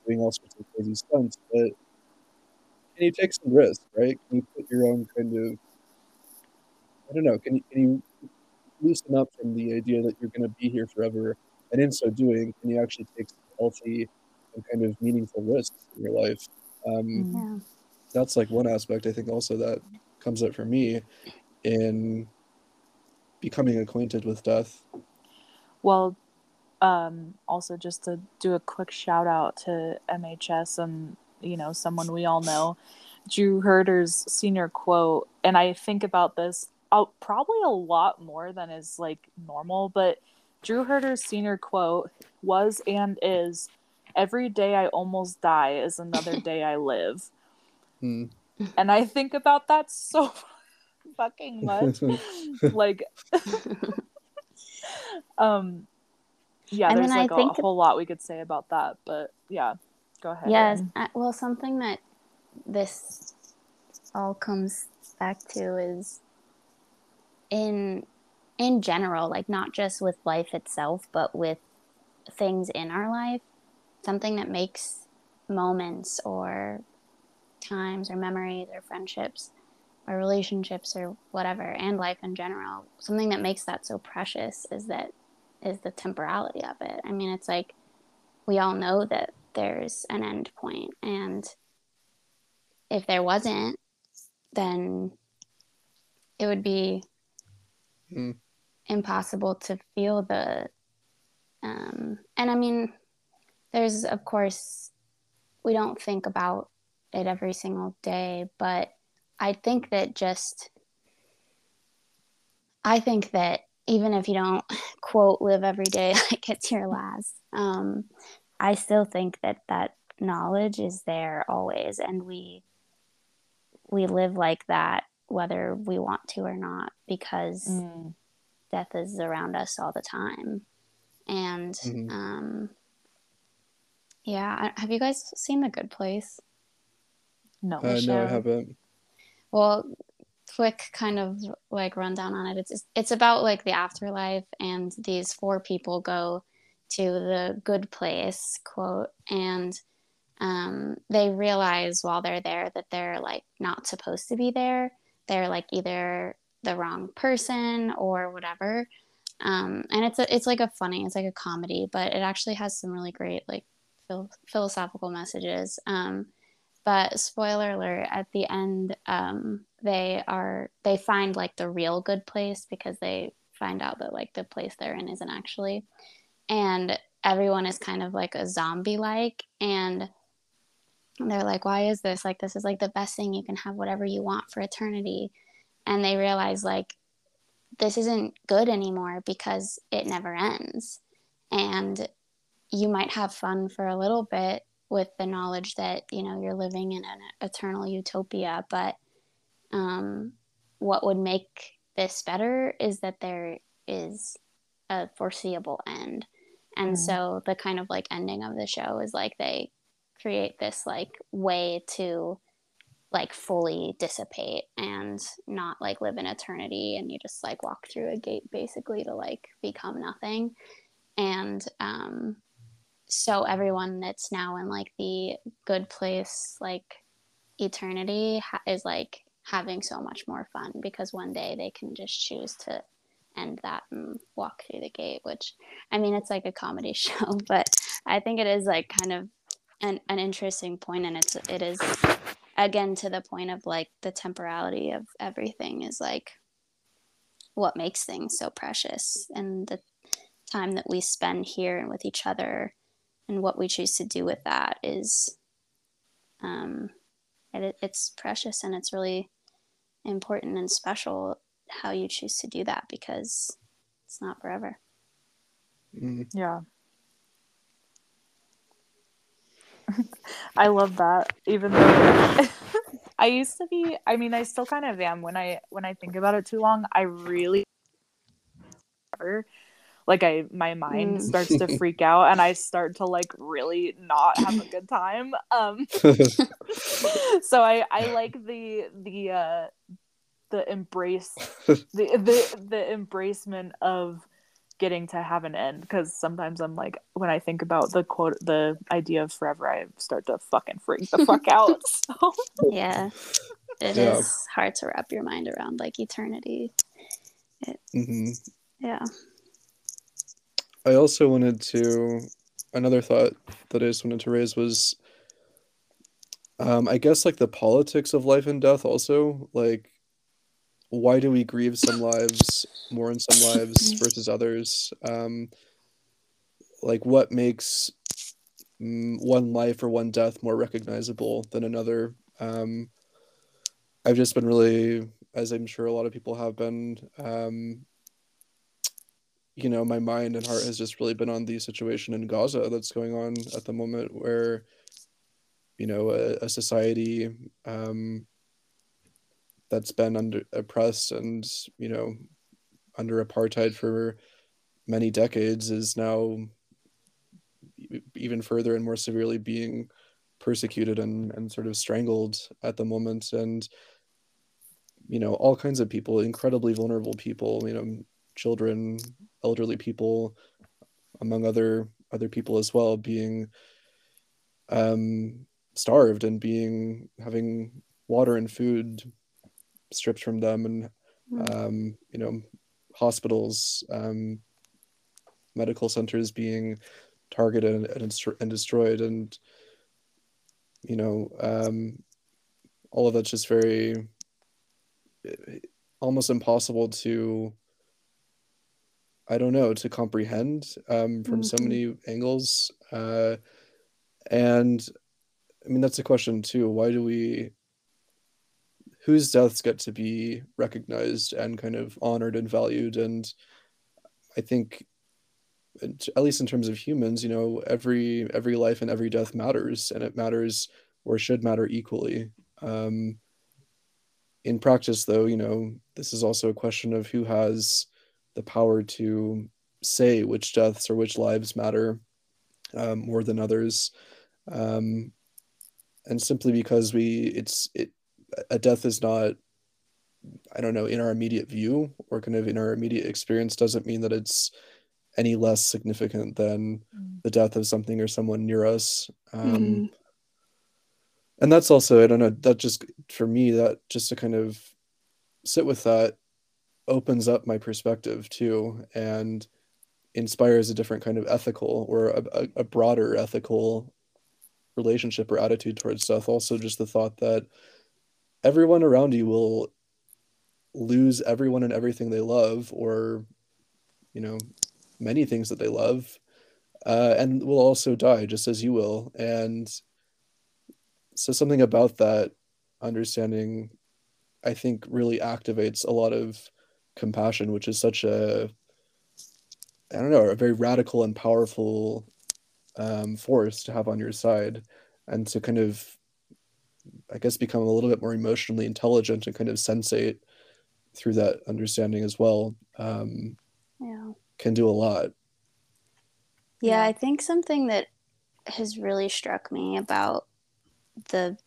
doing all sorts of crazy stunts, but can you take some risks, right? Can you put your own kind of, I don't know, can you, can you loosen up from the idea that you're going to be here forever? And in so doing, can you actually take some healthy and kind of meaningful risks in your life? Um, Mm. Yeah. that's like one aspect I think also that comes up for me in becoming acquainted with death. Well, um, also just to do a quick shout out to MHS and you know someone we all know, Drew Herder's senior quote, and I think about this uh, probably a lot more than is like normal, but Drew Herder's senior quote was and is, "Every day I almost die is another <laughs> day I live," Hmm. and I think about that so <laughs> fucking much, <laughs> like um yeah, And there's then I like a, think- whole lot we could say about that, but yeah, go ahead. Yes. Uh, Well, something that this all comes back to is in in general, like not just with life itself, but with things in our life, something that makes moments or times or memories or friendships or relationships or whatever and life in general something that makes that so precious is that is the temporality of it i mean it's like we all know that there's an end point and if there wasn't then it would be Mm. impossible to feel the um and i mean there's of course we don't think about it every single day but i think that just i think that even if you don't <laughs> quote live every day <laughs> like it's your last um i still think that that knowledge is there always and we we live like that whether we want to or not because Mm. death is around us all the time and Mhm. um yeah have you guys seen the good place No. Uh, no, I haven't. well quick kind of like rundown on it it's it's about like the afterlife and these four people go to the good place quote and um, they realize while they're there that they're like not supposed to be there. They're like either the wrong person or whatever. Um, and it's a, it's like a funny it's like a comedy but it actually has some really great like phil- philosophical messages. Um, but spoiler alert at the end um, they are they find like the real good place because they find out that like the place they're in isn't actually and everyone is kind of like a zombie like and they're like why is this? Like this is like the best thing you can have whatever you want for eternity. And they realize like this isn't good anymore because it never ends. And you might have fun for a little bit with the knowledge that you know you're living in an eternal utopia but um, what would make this better is that there is a foreseeable end and Mm. so the kind of like ending of the show is like they create this like way to like fully dissipate and not like live in eternity and you just like walk through a gate basically to like become nothing and um so everyone that's now in like the good place like eternity ha- is like having so much more fun because one day they can just choose to end that and walk through the gate which i mean it's like a comedy <laughs> show but i think it is like kind of an, an interesting point and it's it is again to the point of like the temporality of everything is like what makes things so precious and the time that we spend here and with each other and what we choose to do with that is um it, it's precious and it's really important and special how you choose to do that because it's not forever Mm. Yeah. <laughs> I love that. Even though <laughs> I used to be I mean I still kind of am when I when I think about it too long, I really like I my mind Mm. starts to freak <laughs> out and I start to like really not have a good time. Um so I I like the the uh the embrace <laughs> the the the embracement of getting to have an end because sometimes I'm like when I think about the quote the idea of forever I start to fucking freak the fuck <laughs> out. So yeah it is Yeah. hard to wrap your mind around like eternity It, mm-hmm. yeah I also wanted to another thought that I just wanted to raise was um I guess like the politics of life and death also like why do we grieve some lives more in some lives versus others? Um like what makes mm, one life or one death more recognizable than another? Um I've just been really as I'm sure a lot of people have been um you know, my mind and heart has just really been on the situation in Gaza that's going on at the moment, where, you know, a, a society um, that's been under oppressed and you know under apartheid for many decades is now even further and more severely being persecuted and, and sort of strangled at the moment. And you know all kinds of people incredibly vulnerable people you know children elderly people among other other people as well being um starved and being having water and food stripped from them and mm. um you know hospitals um medical centers being targeted and, and destroyed and you know um, all of that's just very almost impossible to i don't know to comprehend um, from mm-hmm. so many angles uh, and i mean that's a question too why do we whose deaths get to be recognized and kind of honored and valued and i think at least in terms of humans, you know, every every life and every death matters, and it matters or should matter equally. Um, in practice, though, you know, this is also a question of who has the power to say which deaths or which lives matter um, more than others, um, and simply because we, it's it, a death is not, I don't know, in our immediate view or kind of in our immediate experience doesn't mean that it's any less significant than mm. the death of something or someone near us. Um, mm-hmm. And that's also, I don't know, that just for me, that just to kind of sit with that opens up my perspective too and inspires a different kind of ethical or a, a, a broader ethical relationship or attitude towards death. Also, just the thought that everyone around you will lose everyone and everything they love or you know many things that they love uh, and will also die just as you will. And so something about that understanding i think really activates a lot of compassion which is such a i don't know a very radical and powerful um, force to have on your side and to kind of i guess become a little bit more emotionally intelligent and kind of sensate through that understanding as well um, yeah can do a lot. Yeah, yeah, I think something that has really struck me about the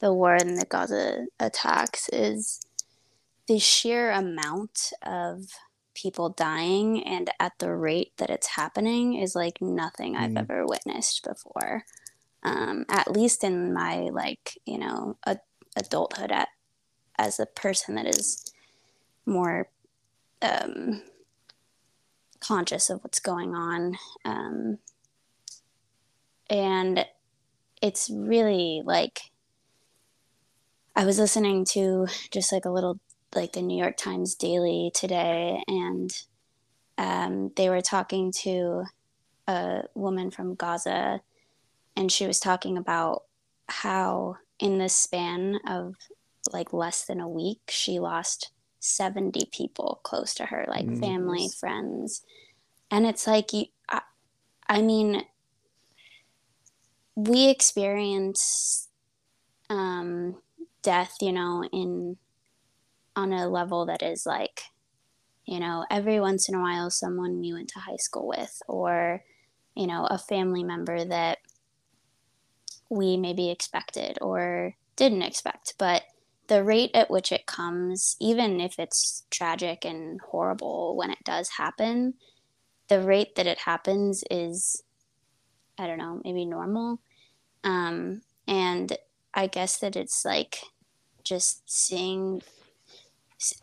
the war and the Gaza attacks is the sheer amount of people dying and at the rate that it's happening is like nothing I've mm. ever witnessed before. Um, at least in my like you know a, adulthood at as a person that is more um, conscious of what's going on. Um, and it's really like I was listening to just like a little like the New York Times Daily today, and um, they were talking to a woman from Gaza, and she was talking about how in the span of like less than a week, she lost 70 people close to her, like mm. family, friends. And it's like, you, I, I mean, we experience um, death, you know, in on a level that is like, you know, every once in a while, someone we went to high school with, or, you know, a family member that we maybe expected or didn't expect. But the rate at which it comes, even if it's tragic and horrible when it does happen, the rate that it happens is, I don't know, maybe normal. Um, and I guess that it's like just seeing,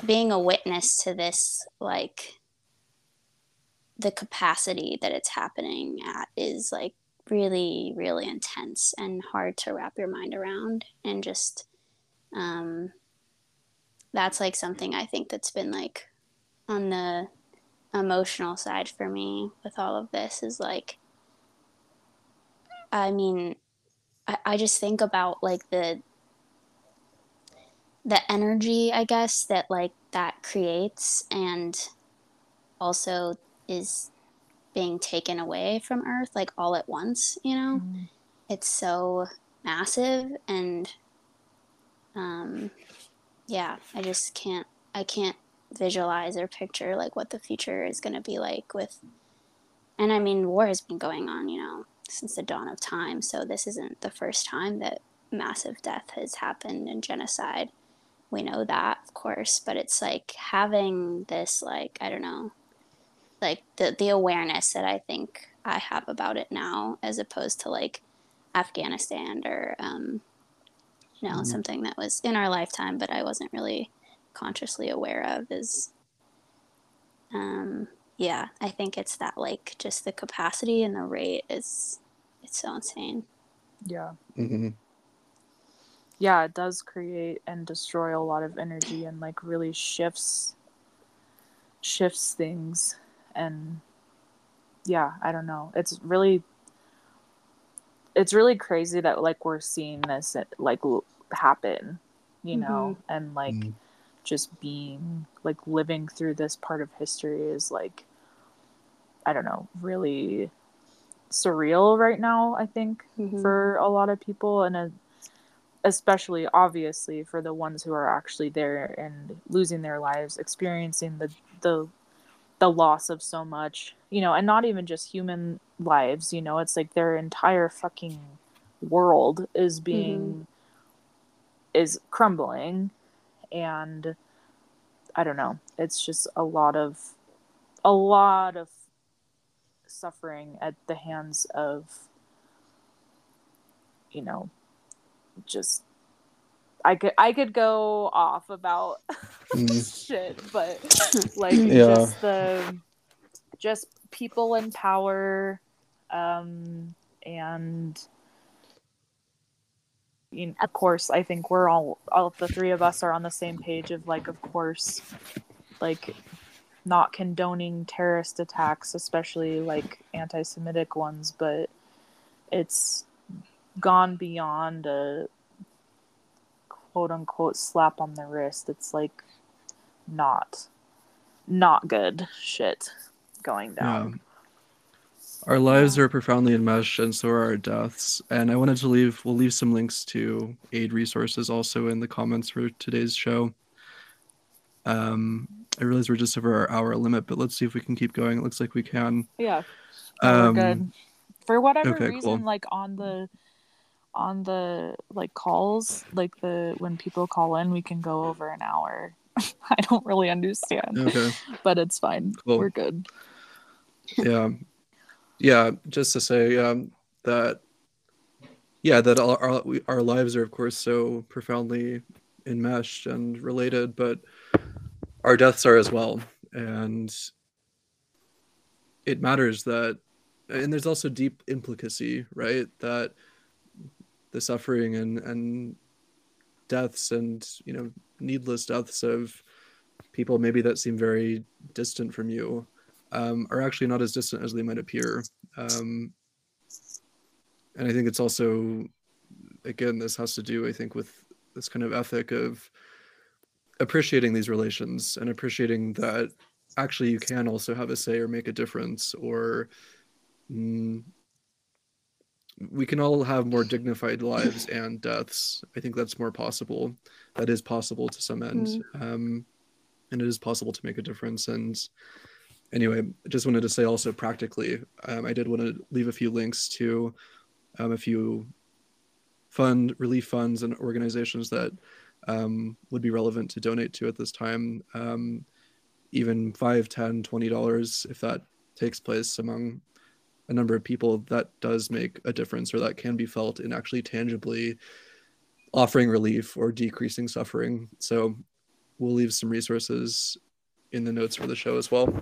being a witness to this, like the capacity that it's happening at is like really, really intense and hard to wrap your mind around. And just, um, that's like something I think that's been like on the emotional side for me with all of this is like, I mean, I, I just think about like the the energy I guess that like that creates and also is being taken away from earth like all at once you know mm. it's so massive and um, yeah, I just can't I can't visualize or picture like what the future is going to be like with and I mean war has been going on, you know, since the dawn of time. So this isn't the first time that massive death has happened and genocide. We know that, of course, but it's like having this, like, I don't know, like the, the awareness that I think I have about it now, as opposed to like Afghanistan or, um, you know, mm-hmm. something that was in our lifetime, but I wasn't really consciously aware of is, um, yeah, I think it's that like just the capacity and the rate is, it's so insane. Yeah. Mm-hmm yeah, it does create and destroy a lot of energy and like really shifts shifts things and yeah, I don't know. It's really it's really crazy that like we're seeing this like happen, you know, mm-hmm. and like mm-hmm. just being like living through this part of history is like I don't know, really surreal right now, I think, mm-hmm. for a lot of people and a especially obviously for the ones who are actually there and losing their lives experiencing the the the loss of so much you know and not even just human lives you know it's like their entire fucking world is being mm-hmm. is crumbling and i don't know it's just a lot of a lot of suffering at the hands of you know just I could I could go off about <laughs> mm. shit, but like yeah. just the just people in power, um, and you know, of course, I think we're all all the three of us are on the same page of like, of course, like not condoning terrorist attacks, especially like anti-Semitic ones, but it's gone beyond a quote unquote slap on the wrist. It's like not not good shit going down. Yeah. Our lives are profoundly enmeshed, and so are our deaths. And I wanted to leave, we'll leave some links to aid resources also in the comments for today's show. Um, I realize we're just over our hour limit, but let's see if we can keep going. It looks like we can. Yeah. Um, good. For whatever okay, reason, cool. like on the on the like calls, like the when people call in, we can go over an hour. <laughs> I don't really understand. Okay. But it's fine. Cool. We're good. yeah. Yeah, just to say um that yeah, that our, our our lives are of course so profoundly enmeshed and related, but our deaths are as well. And it matters that and there's also deep implicacy, right? That the suffering and and deaths and you know needless deaths of people maybe that seem very distant from you um, are actually not as distant as they might appear. Um, and i think it's also again this has to do i think with this kind of ethic of appreciating these relations and appreciating that actually you can also have a say or make a difference or mm, we can all have more dignified lives and deaths. I think that's more possible. That is possible to some end. Mm. Um, and it is possible to make a difference. And anyway, I just wanted to say also practically, um, I did want to leave a few links to um, a few fund relief funds and organizations that um, would be relevant to donate to at this time. Um, even five, ten, twenty dollars if that takes place among a number of people that does make a difference or that can be felt in actually tangibly offering relief or decreasing suffering. So we'll leave some resources in the notes for the show as well.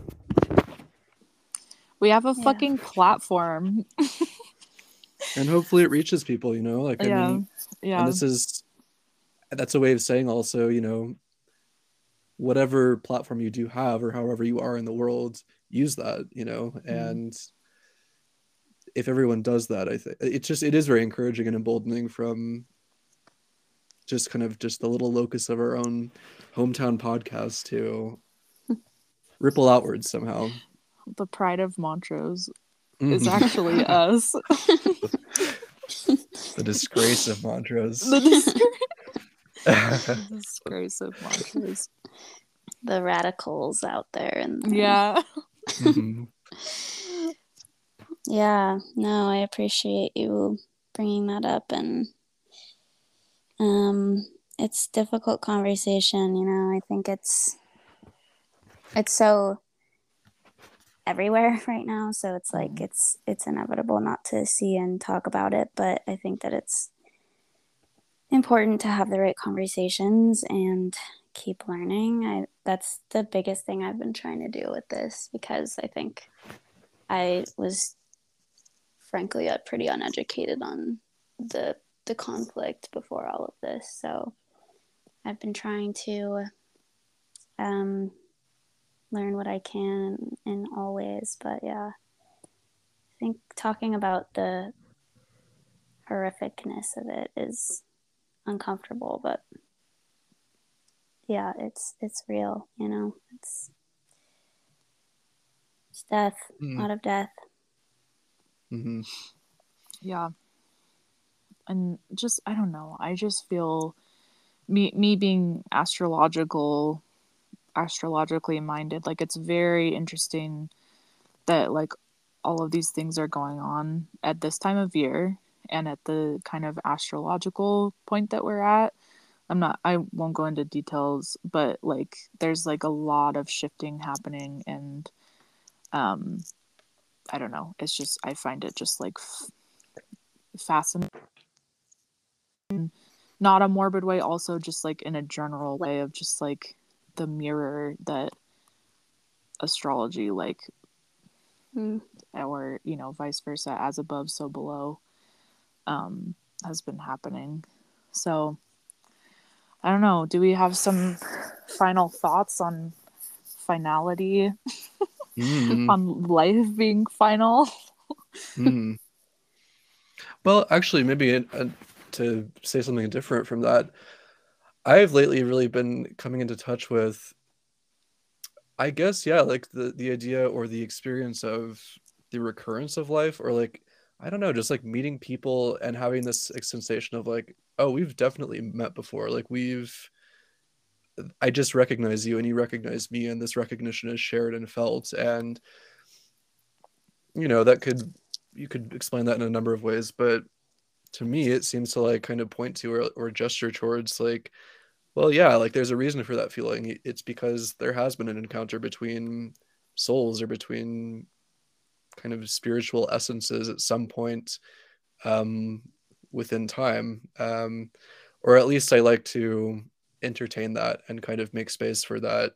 We have a yeah. fucking platform. <laughs> and hopefully it reaches people, you know, like I yeah. mean yeah. And this is that's a way of saying also, you know, whatever platform you do have or however you are in the world, use that, you know, mm-hmm. and if everyone does that, I think it's just it is very encouraging and emboldening from just kind of just the little locus of our own hometown podcast to <laughs> ripple outwards somehow. The pride of Montrose mm-hmm. is actually <laughs> us. the disgrace of Montrose. The, disgra- <laughs> the disgrace of Montrose. The radicals out there and yeah. Mm-hmm. Yeah, no, I appreciate you bringing that up and um it's difficult conversation, you know. I think it's it's so everywhere <laughs> right now, so it's like Mhm. it's it's inevitable not to see and talk about it, but I think that it's important to have the right conversations and keep learning. I that's the biggest thing I've been trying to do with this because I think I was frankly uh, pretty uneducated on the the conflict before all of this. So I've been trying to um, learn what I can in all ways. But yeah, I think talking about the horrificness of it is uncomfortable, but yeah, it's it's real. You know, it's it's death, a Mm. lot of death. Hmm Yeah. And just I don't know. I just feel me me being astrological astrologically minded, like it's very interesting that like all of these things are going on at this time of year and at the kind of astrological point that we're at. I'm not I won't go into details, but like there's like a lot of shifting happening and um I don't know. It's just I find it just like f- fascinating. Not a morbid way, also just like in a general way of just like the mirror that astrology like Mm. or you know vice versa as above so below um has been happening so i don't know do we have some final thoughts on finality <laughs> Mm. on life being final Mm. Well, actually, maybe uh, to say something different from that, I've lately really been coming into touch with, I guess, yeah, like the the idea or the experience of the recurrence of life, or like I don't know, just like meeting people and having this sensation of like, oh, we've definitely met before. Like we've, I just recognize you and you recognize me, and this recognition is shared and felt, and you know that could you could explain that in a number of ways, but to me it seems to like kind of point to or, or gesture towards like well yeah like there's a reason for that feeling. It's because there has been an encounter between souls or between kind of spiritual essences at some point um within time. Um or at least i like to entertain that and kind of make space for that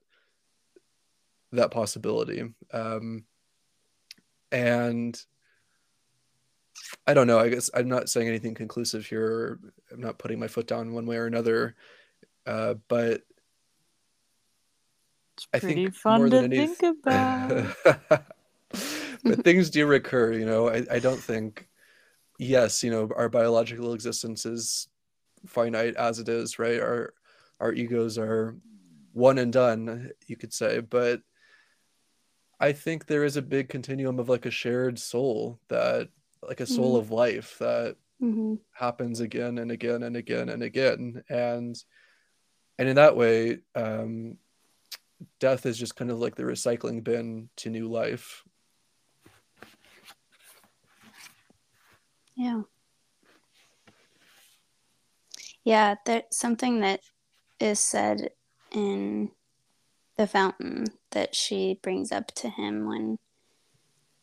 that possibility um and I don't know. I guess I'm not saying anything conclusive here. I'm not putting my foot down one way or another. Uh, but it's I pretty think fun more to than think about but things do <laughs> recur. You know, I, I don't think. Yes, you know, our biological existence is finite as it is, right? Our our egos are one and done, you could say. But I think there is a big continuum of like a shared soul that, like a soul Mhm. of life that hmm happens again and again and again and again and and in that way um death is just kind of like the recycling bin to new life Yeah. Yeah, there's something that is said in the fountain that she brings up to him when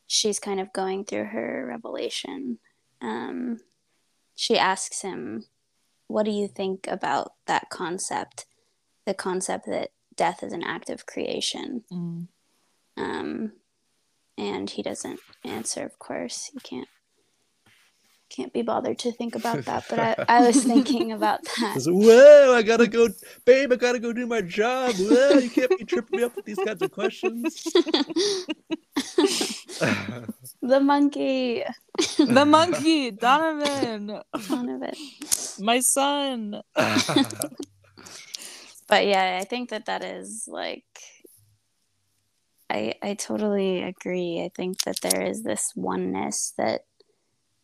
she's kind of going through her revelation. Um, she asks him, What do you think about that concept? The concept that death is an act of creation. Mm. Um, and he doesn't answer, of course. He can't can't be bothered to think about that. But I, I was <laughs> thinking about that. It's, whoa i gotta go babe i gotta go do my job whoa you can't be tripping me up with these kinds of questions <laughs> the monkey. the monkey donovan None of it. my son <laughs> But yeah, I think that that is like. I I totally agree. I think that there is this oneness that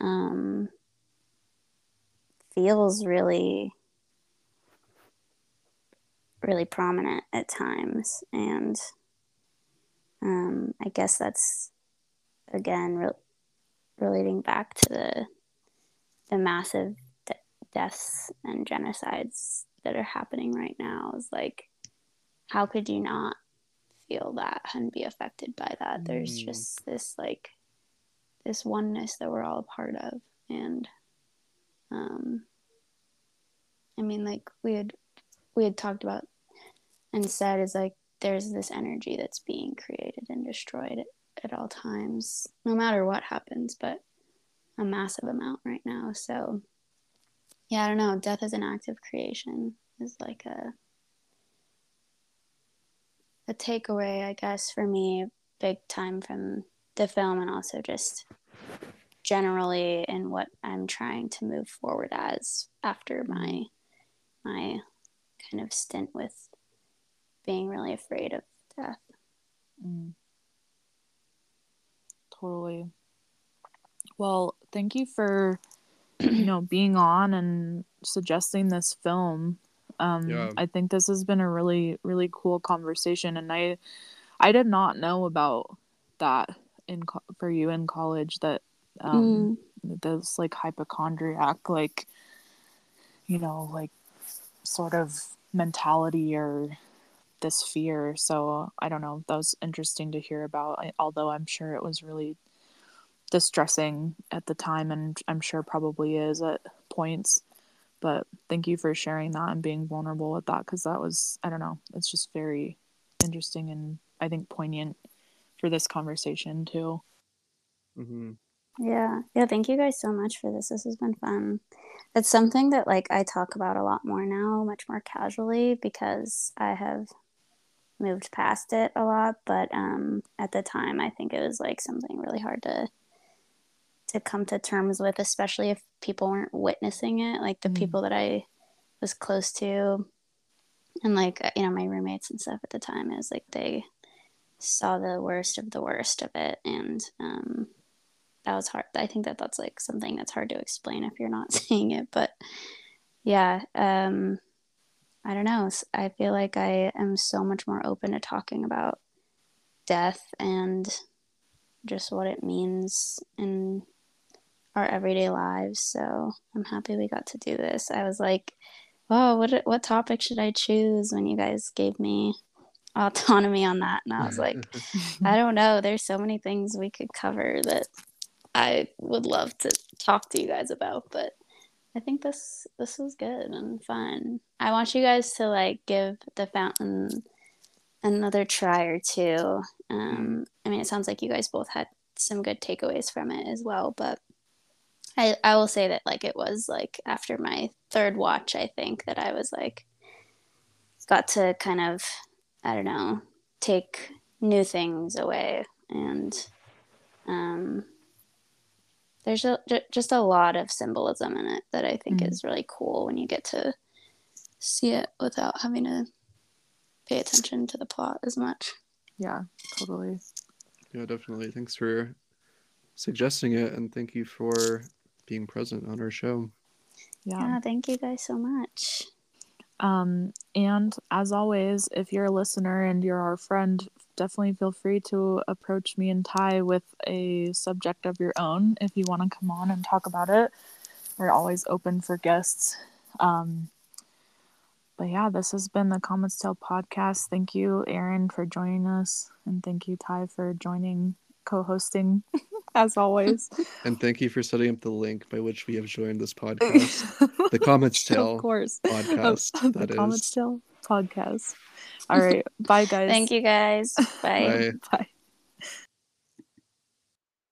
um, feels really really prominent at times, and um, I guess that's again re- relating back to the the massive de- deaths and genocides that are happening right now is like how could you not feel that and be affected by that there's Mm. just this like this oneness that we're all a part of. And um i mean like we had we had talked about and said is like there's this energy that's being created and destroyed at all times no matter what happens but a massive amount right now. So yeah i don't know. Death as an act of creation is like a a takeaway i guess for me big time from the film and also just generally in what i'm trying to move forward as after my my kind of stint with being really afraid of death Mm. Totally. Well, thank you for you know <clears throat> being on and suggesting this film. Um, Yeah. I think this has been a really really cool conversation, and I I did not know about that in co- for you in college that um this like hypochondriac like you know like sort of mentality or this fear. So i don't know. That was interesting to hear about. I, although i'm sure it was really distressing at the time and i'm sure probably is at points. But thank you for sharing that and being vulnerable with that because that was i don't know it's just very interesting and i think poignant for this conversation too hmm Yeah. Yeah. Thank you guys so much for this. This has been fun. It's something that like I talk about a lot more now, much more casually because I have moved past it a lot. But um at the time I think it was like something really hard to to come to terms with, especially if people weren't witnessing it. Like the Mm. people that I was close to and like you know, my roommates and stuff at the time, it was like they saw the worst of the worst of it and um that was hard. I think that that's like something that's hard to explain if you're not <laughs> seeing it. But yeah, um, I don't know. i feel like I am so much more open to talking about death and just what it means in our everyday lives. So I'm happy we got to do this. I was like, oh, what what topic should I choose when you guys gave me autonomy on that? And I was like, <laughs> I don't know. There's so many things we could cover that I would love to talk to you guys about, but I think this this was good and fun. I want you guys to like give the fountain another try or two. Um, I mean, it sounds like you guys both had some good takeaways from it as well, but I I will say that like it was like after my third watch, I think that I was like got to kind of I don't know take new things away and um there's a, ju- just a lot of symbolism in it that I think Mhm. is really cool when you get to see it without having to pay attention to the plot as much. yeah totally yeah, definitely. Thanks for suggesting it, and thank you for being present on our show. yeah Yeah, thank you guys so much. Um, and as always, if you're a listener and you're our friend, definitely feel free to approach me and Ty with a subject of your own if you want to come on and talk about it. We're always open for guests. Um, but yeah, this has been the Comments Tell podcast. Thank you, Erin, for joining us, and thank you, Ty, for joining, co-hosting, <laughs> as always. <laughs> And thank you for setting up the link by which we have joined this podcast, <laughs> the Comments Tale of course, podcast. Of the that Comments is. Tale podcast. All right, bye, guys. Thank you guys. <laughs> Bye. Bye. Bye.